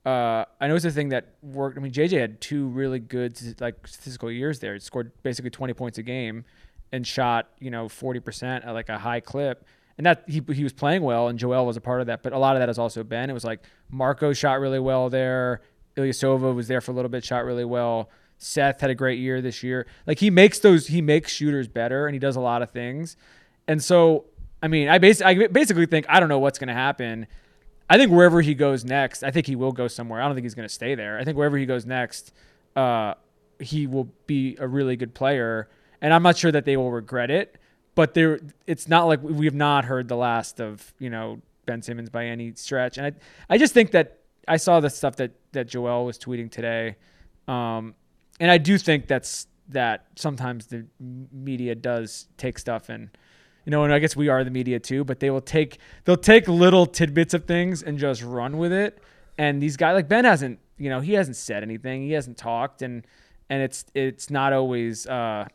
uh, I know it's a thing that worked. I mean, JJ had two really good like statistical years there. He scored basically 20 points a game and shot you know 40 percent at like a high clip. And that he, he was playing well, and Joel was a part of that. But a lot of that has also been it was like Marco shot really well there. Ilyasova was there for a little bit, shot really well. Seth had a great year this year. Like he makes those, he makes shooters better, and he does a lot of things. And so, I mean, I basically, I basically think I don't know what's going to happen. I think wherever he goes next, I think he will go somewhere. I don't think he's going to stay there. I think wherever he goes next, uh, he will be a really good player, and I'm not sure that they will regret it. But there, it's not like we have not heard the last of you know Ben Simmons by any stretch, and I, I just think that I saw the stuff that that Joel was tweeting today, um, and I do think that's that sometimes the media does take stuff and you know, and I guess we are the media too, but they will take they'll take little tidbits of things and just run with it. And these guys like Ben hasn't, you know, he hasn't said anything, he hasn't talked, and and it's it's not always uh,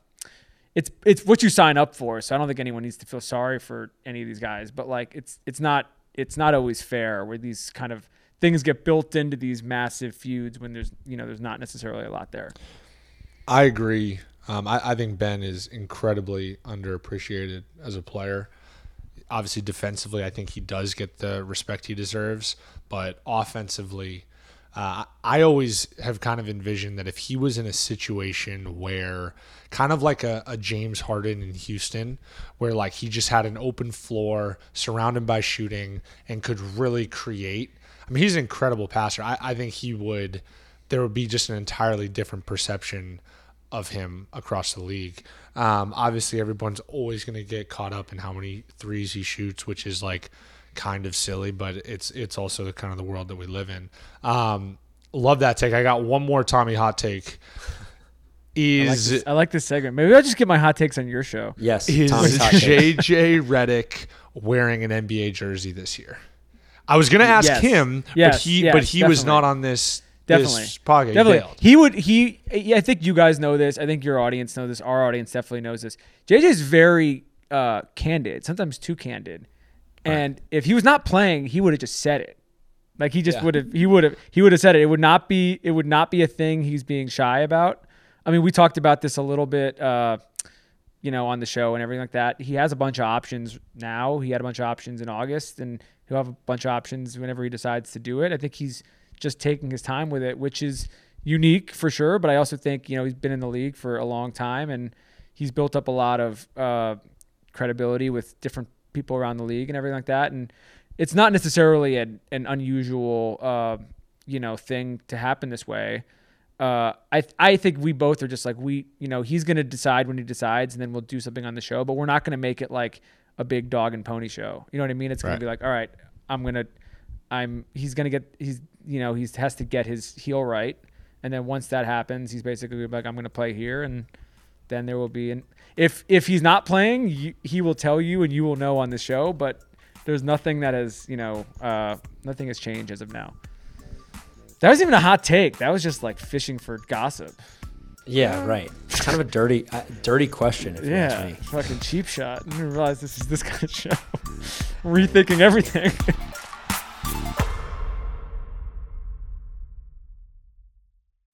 it's it's what you sign up for. So I don't think anyone needs to feel sorry for any of these guys, but like it's it's not it's not always fair where these kind of things get built into these massive feuds when there's you know there's not necessarily a lot there. I agree. Um, I, I think Ben is incredibly underappreciated as a player. Obviously, defensively, I think he does get the respect he deserves, but offensively, uh, I always have kind of envisioned that if he was in a situation where, kind of like a, a, James Harden in Houston, where like he just had an open floor surrounded by shooting and could really create. I mean, he's an incredible passer. I, I think he would, there would be just an entirely different perception of him across the league. Um, obviously, everyone's always going to get caught up in how many threes he shoots, which is like kind of silly, but it's it's also the kind of the world that we live in. Um, love that take. I got one more Tommy hot take. Is I like, this, I like this segment. Maybe I'll just get my hot takes on your show. Yes, is JJ Redick wearing an NBA jersey this year? I was going to ask Yes. him, Yes, but he yes, but he was not on this Definitely. this podcast. He Definitely. bailed. He would he yeah, I think you guys know this. I think your audience know this. Our audience definitely knows this. JJ's very uh candid, sometimes too candid. And if he was not playing, he would have just said it. Like he just Yeah. would have he would have he would have said it. It would not be it would not be a thing he's being shy about. I mean, we talked about this a little bit uh you know, on the show and everything like that. He has a bunch of options now. He had a bunch of options in August, and he'll have a bunch of options whenever he decides to do it. I think he's just taking his time with it, which is unique for sure. But I also think you know he's been in the league for a long time, and he's built up a lot of uh, credibility with different people around the league and everything like that. And it's not necessarily an, an unusual, uh, you know, thing to happen this way. Uh, I I think we both are just like we, you know, he's gonna decide when he decides, and then we'll do something on the show. But we're not gonna make it like a big dog and pony show. You know what I mean? It's gonna Right. be like, all right, I'm gonna, I'm, he's gonna get, he's, you know, he has to get his heel right, and then once that happens, he's basically gonna be like, I'm gonna play here, and then there will be an if if he's not playing, you, he will tell you, and you will know on the show. But there's nothing that has, you know, uh, nothing has changed as of now. That wasn't even a hot take. That was just like fishing for gossip. Yeah, right. It's kind of a dirty, uh, dirty question. If Yeah, ask me. fucking cheap shot. I didn't realize this is this kind of show. Rethinking everything.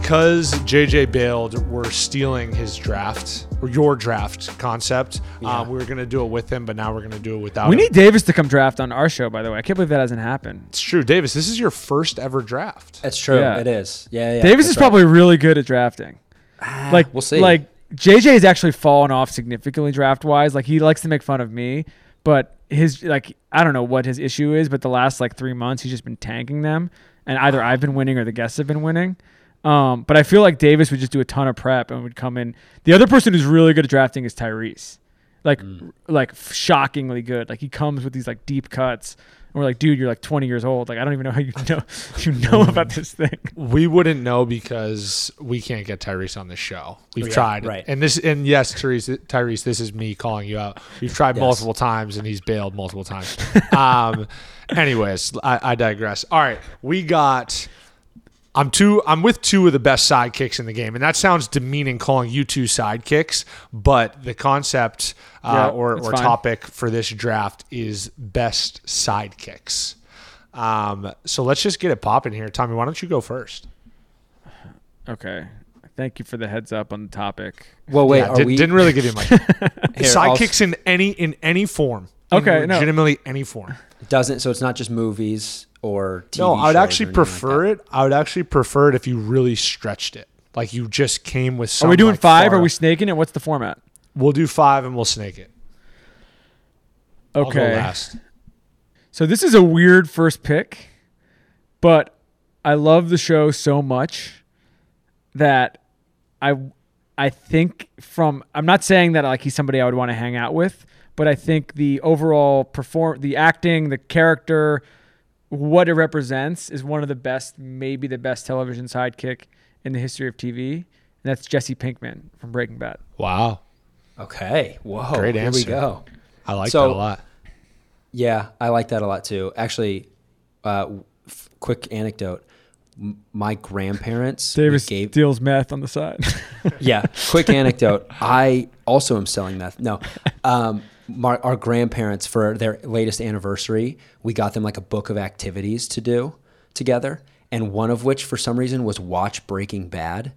because JJ bailed, we're stealing his draft or your draft concept. Um, we were gonna do it with him, but now we're gonna do it without. we him. need Davis to come draft on our show. By the way, I can't believe that hasn't happened. It's true, Davis. This is your first ever draft. That's true. Yeah. It is. Yeah, yeah. Davis is right. probably really good at drafting. like we'll see. Like JJ has actually fallen off significantly draft wise. Like he likes to make fun of me, but his like I don't know what his issue is, but the last like three months he's just been tanking them, and either I've been winning or the guests have been winning. Um, but I feel like Davis would just do a ton of prep and would come in. The other person who's really good at drafting is Tyrese, like like shockingly good. Like he comes with these like deep cuts. And we're like, dude, you're like 20 years old. Like I don't even know how you know you know about this thing. We wouldn't know because we can't get Tyrese on the show. We've Oh, yeah, tried, right. And this, and yes, Tyrese, Tyrese, this is me calling you out. We've tried Yes. multiple times, and he's bailed multiple times. um, anyways, I, I digress. All right, we got. I'm two. I'm with two of the best sidekicks in the game, and that sounds demeaning calling you two sidekicks. But the concept uh, Yeah, or, or topic for this draft is best sidekicks. Um, so let's just get it popping here, Tommy. Why don't you go first? Okay. Thank you for the heads up on the topic. Well, wait, Yeah, are did, we? didn't really give you much. Here, I'll- Sidekicks in any in any form. In Okay, no. legitimately any form. doesn't so it's not just movies or TV No, I would actually or anything like prefer it. I would actually prefer it if you really stretched it. Like you just came with. Some, Are we doing like, five? far- Are we snaking it? What's the format? We'll do five and we'll snake it. I'll go Okay. last. So this is a weird first pick, but I love the show so much that I I think from I'm not saying that like he's somebody I would want to hang out with, but I think the overall perform the acting, the character, what it represents is one of the best, maybe the best television sidekick in the history of TV, and that's Jesse Pinkman from Breaking Bad. Wow, Okay. Whoa. Great answer. here we go. I like So- that a lot. Yeah, I like that a lot too. Actually, uh, f- quick anecdote. M- My grandparents Davis gave deals meth on the side. yeah. Quick anecdote. I also am selling meth. No, um, my, our grandparents for their latest anniversary, we got them like a book of activities to do together, and one of which, for some reason, was watch Breaking Bad.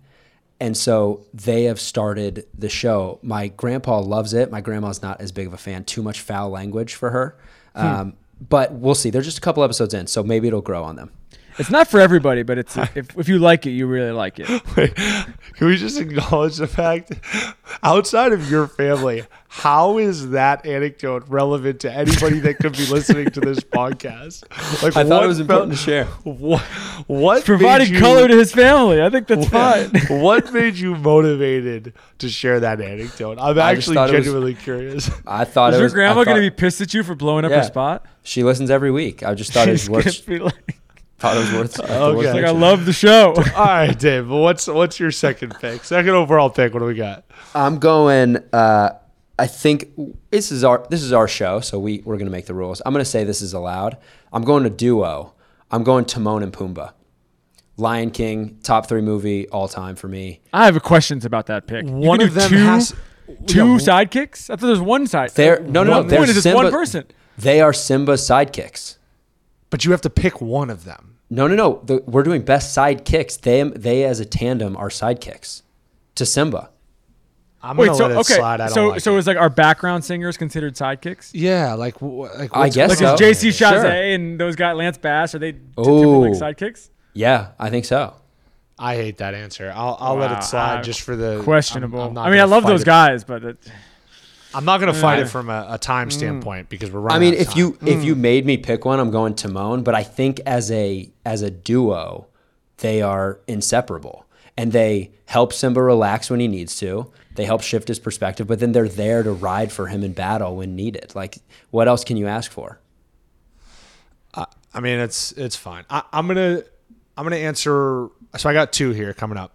And so they have started the show. My grandpa loves it. My grandma's not as big of a fan. Too much foul language for her. Um, but we'll see. They're just a couple episodes in, so maybe it'll grow on them. It's not for everybody, but it's if, if you like it, you really like it. Wait, can we just acknowledge the fact, outside of your family, how is that anecdote relevant to anybody that could be listening to this podcast? Like, I thought it was important felt- to share. What? What? Providing made you- color to his family. I think that's fine. what made you motivated to share that anecdote? I'm I actually thought it was- genuinely curious. I thought Is it your was. I grandma going to be pissed at you for blowing up Yeah. her spot? She listens every week. I just thought it was She's worth. gonna be like, Thought it was worth. Okay. worth Like, like, I love the show. All right, Dave. But what's what's your second pick? Second overall pick. What do we got? I'm going. Uh, I think this is our this is our show, so we we're gonna make the rules. I'm gonna say this is allowed. I'm going to duo. I'm going Timon and Pumbaa. Lion King, top three movie all time for me. I have questions about that pick. You One can of do them two, has- two Yeah, sidekicks. I thought there was one side. They're no no no. One They're point is just one person. They are Simba's sidekicks. But you have to pick one of them. No no no. The, we're doing best sidekicks. They they as a tandem are sidekicks to Simba. I'm Wait, gonna so let it okay, slide. I don't so like so it. is like our background singers considered sidekicks? yeah, like wh- like I guess Like so. is JC Sure. And those guys Lance Bass are they t- Ooh. sidekicks? Yeah, I think so. I hate that answer. I'll I'll let it slide uh, just for the Questionable. I'm- I'm I mean, I love those it. guys, but it, I'm not gonna fight Uh, it from a, a time standpoint because we're running. I mean, out of if you time. if you made me pick one, I'm going Timon. But I think as a as a duo, they are inseparable, and they help Simba relax when he needs to. They help shift his perspective, but then they're there to ride for him in battle when needed. Like, what else can you ask for? I mean, it's it's fine. I, I'm gonna I'm gonna answer. So I got two here coming up.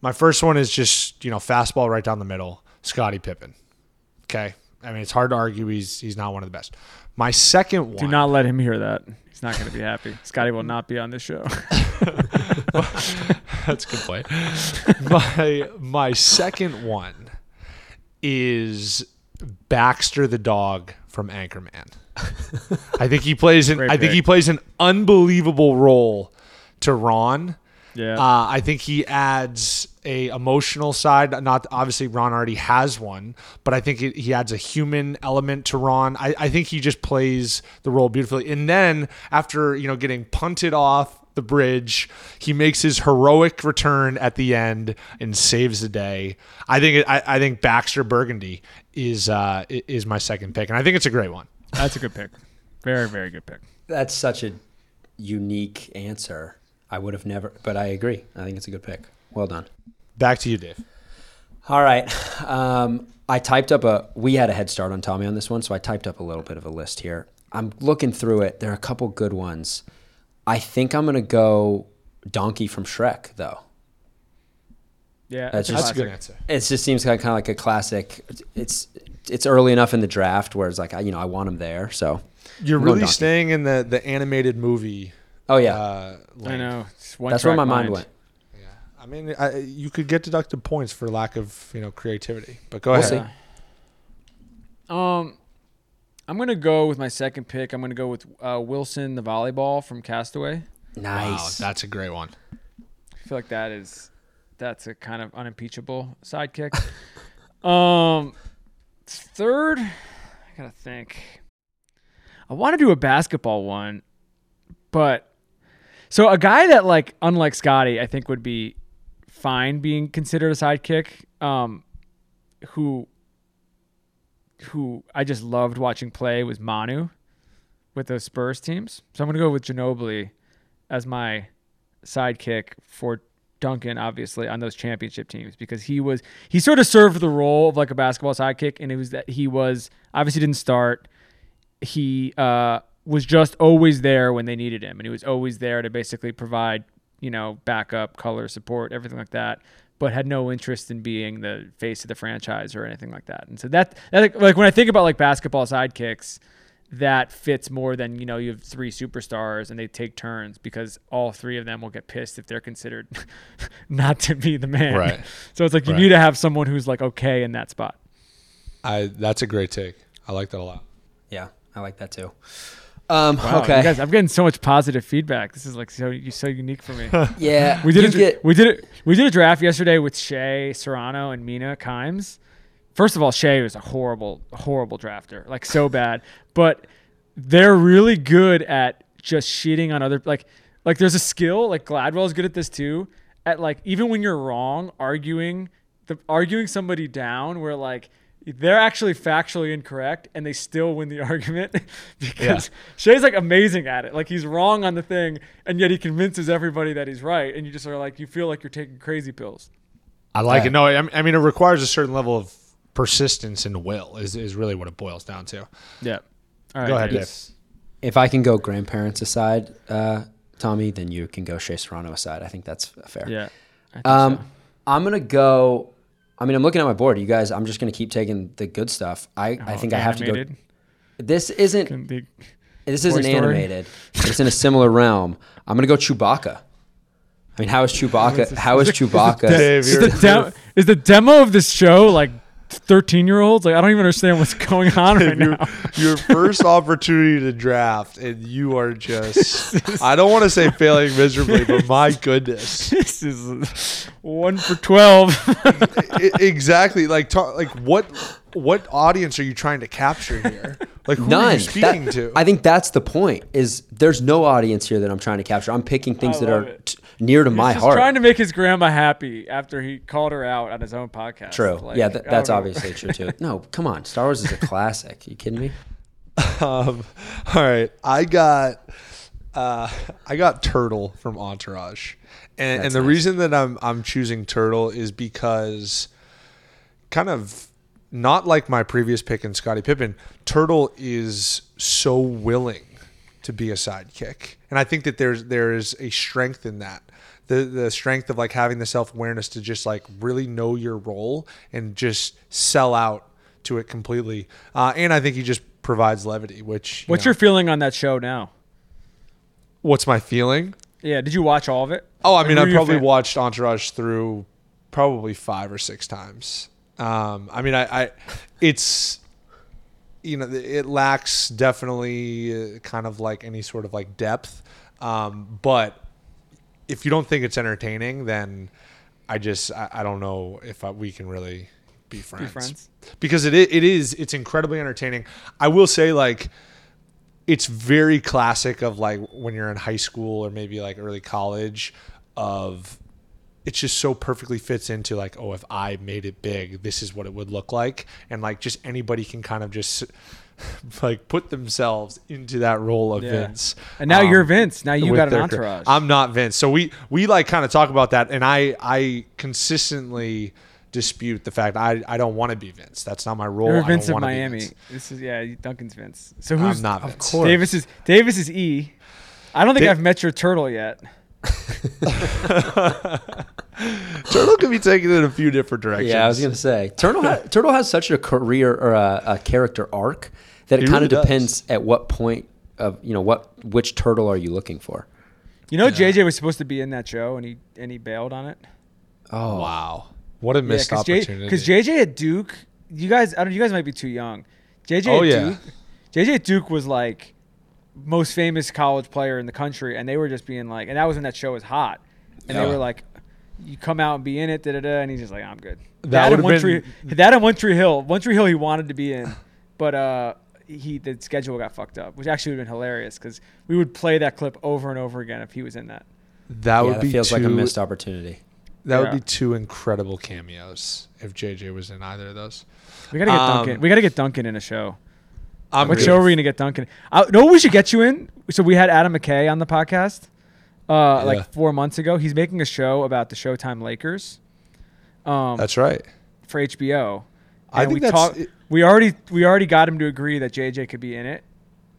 My first one is just you know fastball right down the middle, Scottie Pippen. Okay, I mean it's hard to argue he's he's not one of the best. My second one. do not let him hear that. He's not going to be happy. Scottie will not be on this show. That's a good point. my my second one is Baxter the dog from Anchorman. I think he plays an Great I think he plays an unbelievable role to Ron. Yeah. Uh, I think he adds a emotional side. Not obviously Ron already has one, but I think it, he adds a human element to Ron. I, I think he just plays the role beautifully. And then after you know getting punted off the bridge. He makes his heroic return at the end and saves the day. I think it, I, I think Baxter Burgundy is uh, is my second pick, and I think it's a great one. That's a good pick. Very, very good pick. That's such a unique answer. I would have never, but I agree. I think it's a good pick. Well done. Back to you, Dave. All right. Um, I typed up a. We had a head start on Tommy on this one, so I typed up a little bit of a list here. I'm looking through it. There are a couple good ones. I think I'm gonna go Donkey from Shrek, though. Yeah, That's it's just- That's a good answer. It just seems kind of like a classic. It's it's early enough in the draft where it's like I- you know I want him there. So You're I'm really staying in the the animated movie. oh yeah, Uh, I know. One that's where my mind mind. went. I mean, I, you could get deducted points for lack of you know creativity, but go We'll ahead. see. Um, I'm gonna go with my second pick. I'm gonna go with uh, Wilson, the volleyball from Castaway. Wow, Nice. that's a great one. I feel like that is that's a kind of unimpeachable sidekick. um, third, I gotta think. I want to do a basketball one, but so a guy that like unlike Scottie, I think would be fine being considered a sidekick. Um, who who I just loved watching play was Manu with those Spurs teams. So I'm gonna go with Ginobili as my sidekick for Duncan, obviously, on those championship teams because he was he sort of served the role of like a basketball sidekick, and it was that he was obviously didn't start. He uh, was just always there when they needed him, and he was always there to basically provide you know backup, color, support, everything like that. But had no interest in being the face of the franchise or anything like that. And so that, that like when I think about like basketball sidekicks, that fits more than you know you have three superstars and they take turns because all three of them will get pissed if they're considered not to be the man. Right. So it's like you Right. need to have someone who's like okay in that spot. I that's a great take. I like that a lot. Yeah, I like that too. Um, Wow, okay. guys, I'm getting so much positive feedback. This is like so so unique for me. yeah, We did a, get we did it we did a draft yesterday with Shea Serrano and Mina Kimes. First of all, Shea was a horrible horrible drafter, like so bad. But they're really good at just shitting on other like like there's a skill like Gladwell's good at this too. At like even when you're wrong, arguing the arguing somebody down where like they're actually factually incorrect and they still win the argument because Shea's like amazing at it. Like he's wrong on the thing and yet he convinces everybody that he's right and you just are like you feel like you're taking crazy pills. I like Yeah. it. No, I I mean it requires a certain level of persistence and will is is really what it boils down to. Yeah. All right. Go ahead, Dave. Dave. if I can go grandparents aside, uh, Tommy, then you can go Shea Serrano aside. I think that's fair. Yeah. I think Um, so. I'm gonna go. I mean, I'm looking at my board. You guys, I'm just gonna keep taking the good stuff. I, I think I have to Oh, go. This isn't. Be- This isn't Story? animated. it's in a similar realm. I'm gonna go Chewbacca. I mean, how is Chewbacca? How is Chewbacca? Dave, Is the, dem- is the demo of this show like 13 year olds? Like, I don't even understand what's going on right your, now. your first opportunity to draft, and you are just, I don't want to say failing miserably, but my goodness. this is one for 12. Exactly. Like, talk, like what what audience are you trying to capture here? Like, who are None. you speaking That- to? I think that's the point. Is there's no audience here that I'm trying to capture. I'm picking things that are t- near to my He's just heart. trying to make his grandma happy after he called her out on his own podcast. True. Like, yeah, th- that's obviously true too. No, come on. Star Wars is a classic. you kidding me? Um, all right, I got uh, I got Turtle from Entourage, and and the nice. reason that I'm I'm choosing Turtle is because kind of not like my previous pick in Scottie Pippen. Turtle is so willing to be a sidekick, and I think that there's there is a strength in that. The, the strength of like having the self awareness to just like really know your role and just sell out to it completely. Uh, and I think he just provides levity, which you What's know- your feeling on that show now? what's my feeling? Yeah, did you watch all of it? Oh, I mean, I probably watched Entourage through probably five or six times. Um, I mean, I, I, it's, you know, it lacks definitely uh, kind of like any sort of like depth. Um, but if you don't think it's entertaining, then I just, I, I don't know if I, we can really be friends. friends? Because it, it is, it's incredibly entertaining. I will say, like, it's very classic of like when you're in high school or maybe like early college of it just so perfectly fits into like oh if i made it big this is what it would look like and like just anybody can kind of just like put themselves into that role of Yeah. Vince And now um, you're Vince. Now you got an entourage. I'm not Vince. So we we like kind of talk about that, and I I consistently dispute the fact I I don't want to be Vince. That's not my role. You're I Vince don't of Miami. Vince. This is yeah, Duncan's Vince. So I'm who's not Of course. Davis is Davis is E. I don't think I've met your turtle yet. Turtle can be taken in a few different directions. Yeah, I was gonna say Turtle. Ha- Turtle has such a career or a, a character arc that it He kind really of does. depends at what point of you know what which turtle are you looking for. You know, JJ was supposed to be in that show, and he and he bailed on it. Oh Wow, what a missed because opportunity. Because JJ at Duke, you guys, I don't, you guys might be too young. JJ Oh, at yeah. Duke, JJ at Duke was like most famous college player in the country, and they were just being like, and that was when that show was hot, and they were like, you come out and be in it, da da da, and he's just like, I'm good. That and would've One Tree, that and One Tree Hill, One Tree Hill, he wanted to be in, but uh. He the schedule got fucked up, which actually would have been hilarious because we would play that clip over and over again if he was in that. that yeah, would that be feels two, like a missed opportunity. That would be two incredible cameos if JJ was in either of those. We gotta get Um, Duncan. We gotta get Duncan in a show. I'm show are we gonna get Duncan? I, know we should get you in? So we had Adam McKay on the podcast, uh, Yeah. like four months ago. He's making a show about the Showtime Lakers, um, That's right. for HBO. I think we that's- talk- we already we already got him to agree that JJ could be in it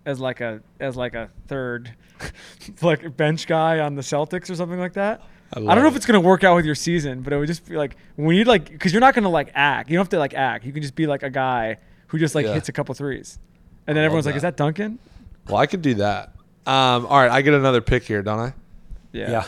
as like a as like a third, like bench guy on the Celtics or something like that. I I, don't know if it's gonna work out with your season, but it would just be like when you like because you're not gonna like act. You don't have to like act. You can just be like a guy who just like Yeah. hits a couple threes, and then love everyone's like, that. "Is that Duncan?" Well, I could do that. Um, all right, I get another pick here, don't I? Yeah.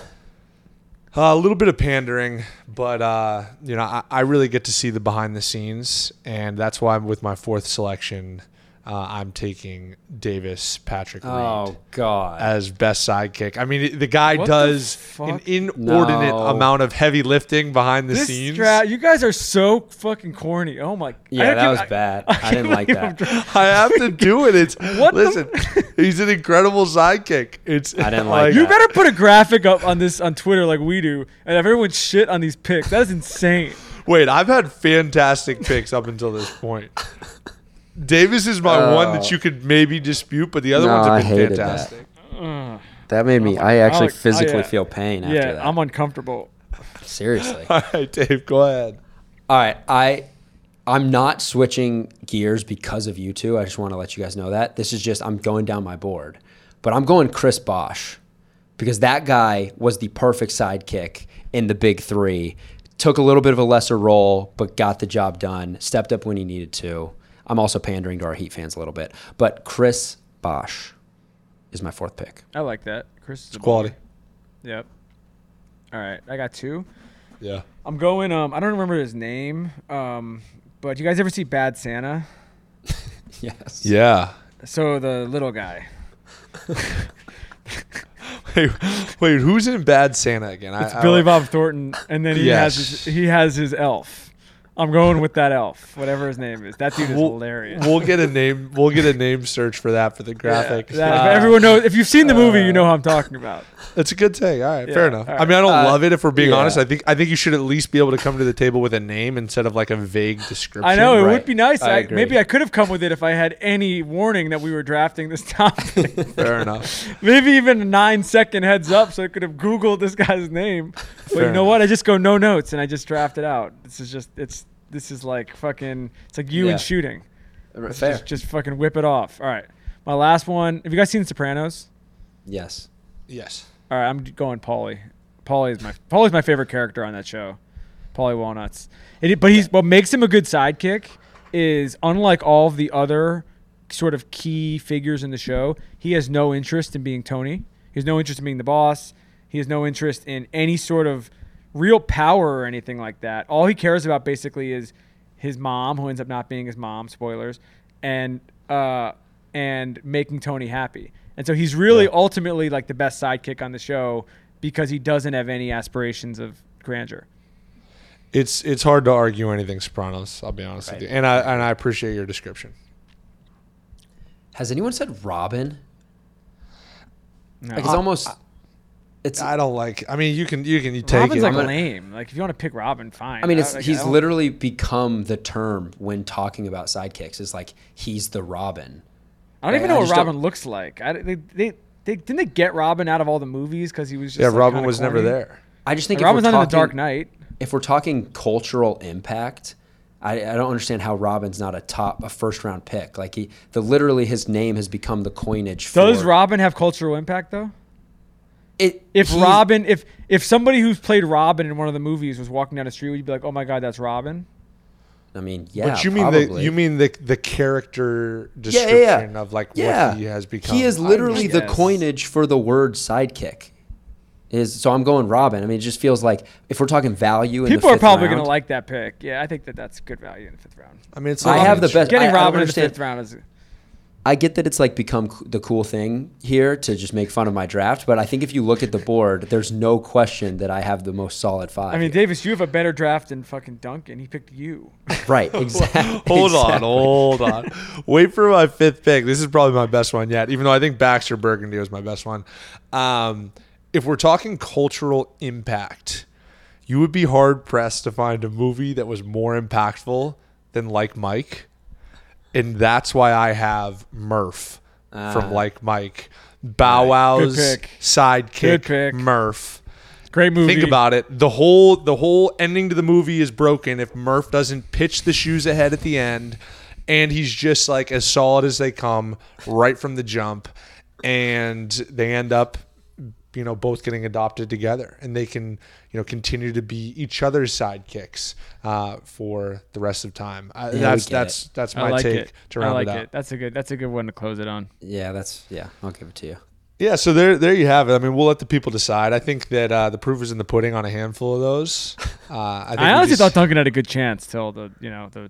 Uh, a little bit of pandering, but uh, you know, I, I really get to see the behind the scenes, and that's why I'm with my fourth selection. Uh, I'm taking Davis Patrick Reed Oh God. as best sidekick. I mean, the guy What the does an inordinate No. amount of heavy lifting behind the This scenes. dra- you guys are so fucking corny. Oh my! God. Yeah, that can't- was I- bad. I, didn't like that. I have to do it. It's What the- listen. he's an incredible sidekick. It's I didn't like You that. better put a graphic up on this on Twitter like we do, and have everyone shit on these picks. That is insane. Wait, I've had fantastic picks up until this point. Davis is my one that oh. you could maybe dispute, but the other No, ones I have been hated that. fantastic. That made me. I actually like- oh, physically yeah. feel pain after yeah, that. I'm uncomfortable. Seriously. All right, Dave, go ahead. All right, I I'm not switching gears because of you two. I just want to let you guys know that. This is just I'm going down my board. But I'm going Chris Bosh because that guy was the perfect sidekick in the big 3. Took a little bit of a lesser role but got the job done. Stepped up when he needed to. I'm also pandering to our Heat fans a little bit. But Chris Bosh is my fourth pick. I like that. Chris is Quality. bully. Yep. All right, I got two. Yeah. I'm going. Um, I don't remember his name. Um, but you guys ever see Bad Santa? Yes. Yeah. So the little guy. Wait, wait, who's in Bad Santa again? It's I- Billy Bob Thornton, and then he has his, he has his elf. I'm going with that elf, whatever his name is. That dude is We'll, hilarious. we'll get a name. We'll get a name search for that for the graphic. That- Uh, everyone knows. If you've seen the movie, you know who I'm talking about. That's a good take. All right, fair enough. all I mean, I don't right. love it if we're being yeah. honest. I think I think you should at least be able to come to the table with a name instead of like a vague description. I know it right. would be nice. I I maybe I could have come with it if I had any warning that we were drafting this topic. Fair enough. maybe even a nine second heads up, so I could have Googled this guy's name. But Fair you know what? I just go no notes and I just draft it out. This is just it's this is like fucking. It's like you Yeah. and shooting. Uh, fair. Just, just fucking whip it off. All right, my last one. Have you guys seen The Sopranos? Yes. Yes. All right, I'm going Paulie. Paulie is my Paulie's my favorite character on that show. Paulie Walnuts. It, but he's what makes him a good sidekick is unlike all of the other sort of key figures in the show, he has no interest in being Tony. He has no interest in being the boss. He has no interest in any sort of real power or anything like that. All he cares about basically is his mom, who ends up not being his mom. Spoilers, and uh, and making Tony happy. And so he's really ultimately like the best sidekick on the show because he doesn't have any aspirations of grandeur. It's it's hard to argue anything Sopranos. I'll be honest with you, and I and I appreciate your description. Has anyone said Robin Like it's almost. It's. I don't like. I mean, you can you can you take Robin's it. like but- lame. Like if you want to pick Robin, fine. I mean, it's like, he's don't- literally become the term when talking about sidekicks. Is like he's the Robin. I don't even I know what just don't- Robin looks like. I, they, they, they didn't they get Robin out of all the movies because he was just yeah, like, Robin kinda was never there. I just think Like, if Robin's we're not in talking, the Dark Knight. if we're talking cultural impact, I, I don't understand how Robin's not a top, a first round pick. Like he, the literally his name has become the coinage. Does for, Robin have cultural impact though? It, If Robin, if if somebody who's played Robin in one of the movies was walking down the street, would you be like, "Oh my God, that's Robin"? I mean, yeah, but you mean probably. the you mean the the character description yeah, yeah. of like yeah. what he has become. He is literally the coinage for the word sidekick. Is so I'm going Robin. I mean, it just feels like if we're talking value, in People the are probably going gonna like that pick. Yeah, I think that that's good value in the fifth round. I mean, it's I have the best. Getting I- I Robin in the fifth round is I get that it's like become the cool thing here to just make fun of my draft, but I think if you look at the board, there's no question that I have the most solid five. I mean, here. Davis, you have a better draft than fucking Duncan. He picked you. right? Exactly. Hold on, hold on. Wait for my fifth pick. This is probably my best one yet, even though I think Baxter Burgundy was my best one. Um, if we're talking cultural impact, you would be hard pressed to find a movie that was more impactful than Like Mike. And that's why I have Murph from ah. Like Mike. Bow Wow's Good pick. sidekick, Good pick. Murph. Great movie. Think about it. The whole the whole ending to the movie is broken if Murph doesn't pitch the shoes ahead at the end, and he's just like as solid as they come right from the jump, and they end up, you know, both getting adopted together, and they can you know continue to be each other's sidekicks uh, for the rest of time. Uh, we that's that's it. that's I my like take it. to I like it out. it. That's a good. That's a good one to close it on. Yeah, that's yeah. I'll give it to you. Yeah, so there, there you have it. I mean, we'll let the people decide. I think that uh, the proof is in the pudding on a handful of those. Uh, I, think I we honestly just- thought Duncan had a good chance till the you know the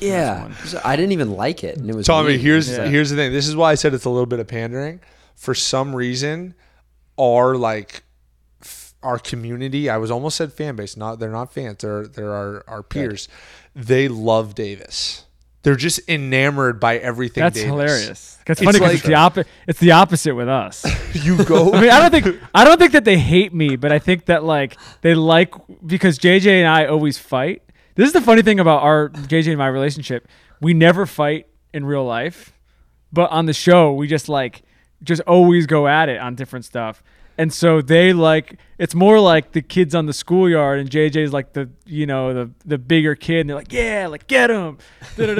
Yeah, one. So I didn't even like it, and it was Tommy, me. here's Yeah. here's the thing. This is why I said it's a little bit of pandering. For some reason, our like f- our community, I was almost said fan base. Not they're not fans. They're they're our our peers. They love Davis. They're just enamored by everything. That's Davis. hilarious. It's It's funny because like- it's the opposite. It's the opposite with us. You go. I mean, I don't think I don't think that they hate me, but I think that like they like because JJ and I always fight. This is the funny thing about our JJ and my relationship. We never fight in real life, but on the show we just like just always go at it on different stuff. And so they like it's more like the kids on the schoolyard, and JJ's like the you know the the bigger kid, and they're like yeah, like get him, but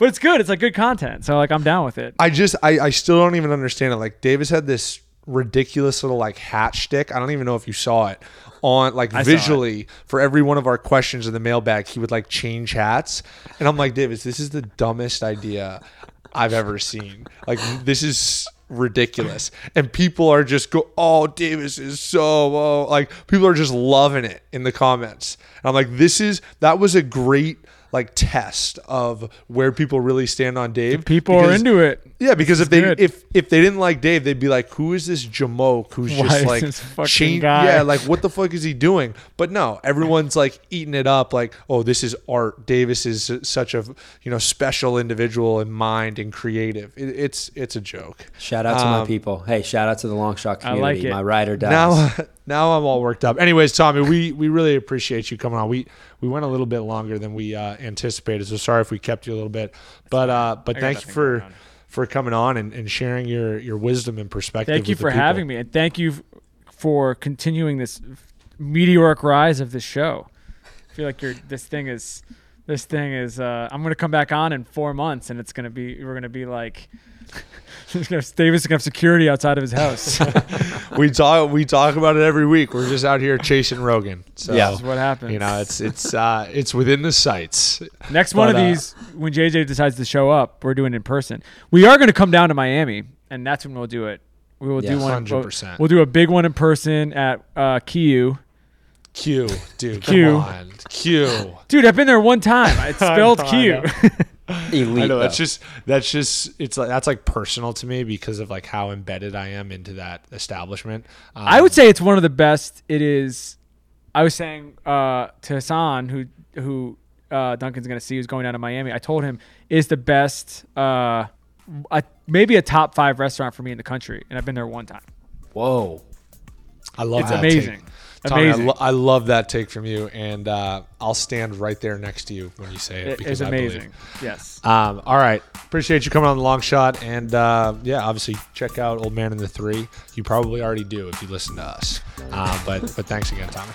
it's good. It's like good content. So like I'm down with it. I just I, I still don't even understand it. Like Davis had this ridiculous little like hat shtick. I don't even know if you saw it on like it. visually for every one of our questions in the mailbag. He would like change hats, and I'm like Davis, this is the dumbest idea I've ever seen. Like this is ridiculous, and people are just go, oh Davis is so oh. like people are just loving it in the comments. And I'm like, this is that was a great like test of where people really stand on Dave. People are into it. yeah, because if they good. if if they didn't like Dave, they'd be like, "Who is this Jamoke who's Why just like this change- Yeah, like what the fuck is he doing?" But no, everyone's like eating it up. Like, "Oh, this is art. Davis is such a you know special individual in mind and creative. It, it's it's a joke." Shout out to my Um, people. Hey, shout out to the long shot I like community. it. My ride or dies. Now, now I'm all worked up. Anyways, Tommy, we we really appreciate you coming on. We we went a little bit longer than we uh, anticipated, so sorry if we kept you a little bit. But uh, but thank you for for coming on and, and sharing your your wisdom and perspective. Thank you for people. having me, and thank you for continuing this meteoric rise of this show. I feel like you're this thing is this thing is. Uh, I'm gonna come back on in four months, and it's gonna be we're gonna be like. Davis is gonna have security outside of his house. we talk we talk about it every week. We're just out here chasing Rogan. So Yeah. That's what happens. you know, it's it's uh it's within the sights. Next one of uh, these, when JJ decides to show up, we're doing it in person. We are going to come down to Miami, and that's when we'll do it. We will do one. 100%. We'll do a big one in person at uh, Kyu. Kyu, dude. Kyu. Come on. Kyu. Dude, I've been there one time. It's spelled know, I Q. know. Elite. I know that's though. just that's just it's like that's like personal to me because of like how embedded I am into that establishment. Um, I would say it's one of the best. It is. I was saying uh, to Hassan, who who uh, Duncan's going to see, who's going down to Miami. I told him is the best, uh, a, maybe a top five restaurant for me in the country, and I've been there one time. Whoa. I love It's that amazing. take. Tommy, I, lo- I love that take from you, and uh, I'll stand right there next to you when you say it. It because is I amazing. Yes. Um, all right. Appreciate you coming on the long shot. And uh, yeah, obviously check out Old Man and the Three. You probably already do if you listen to us. Uh, but but thanks again, Tommy.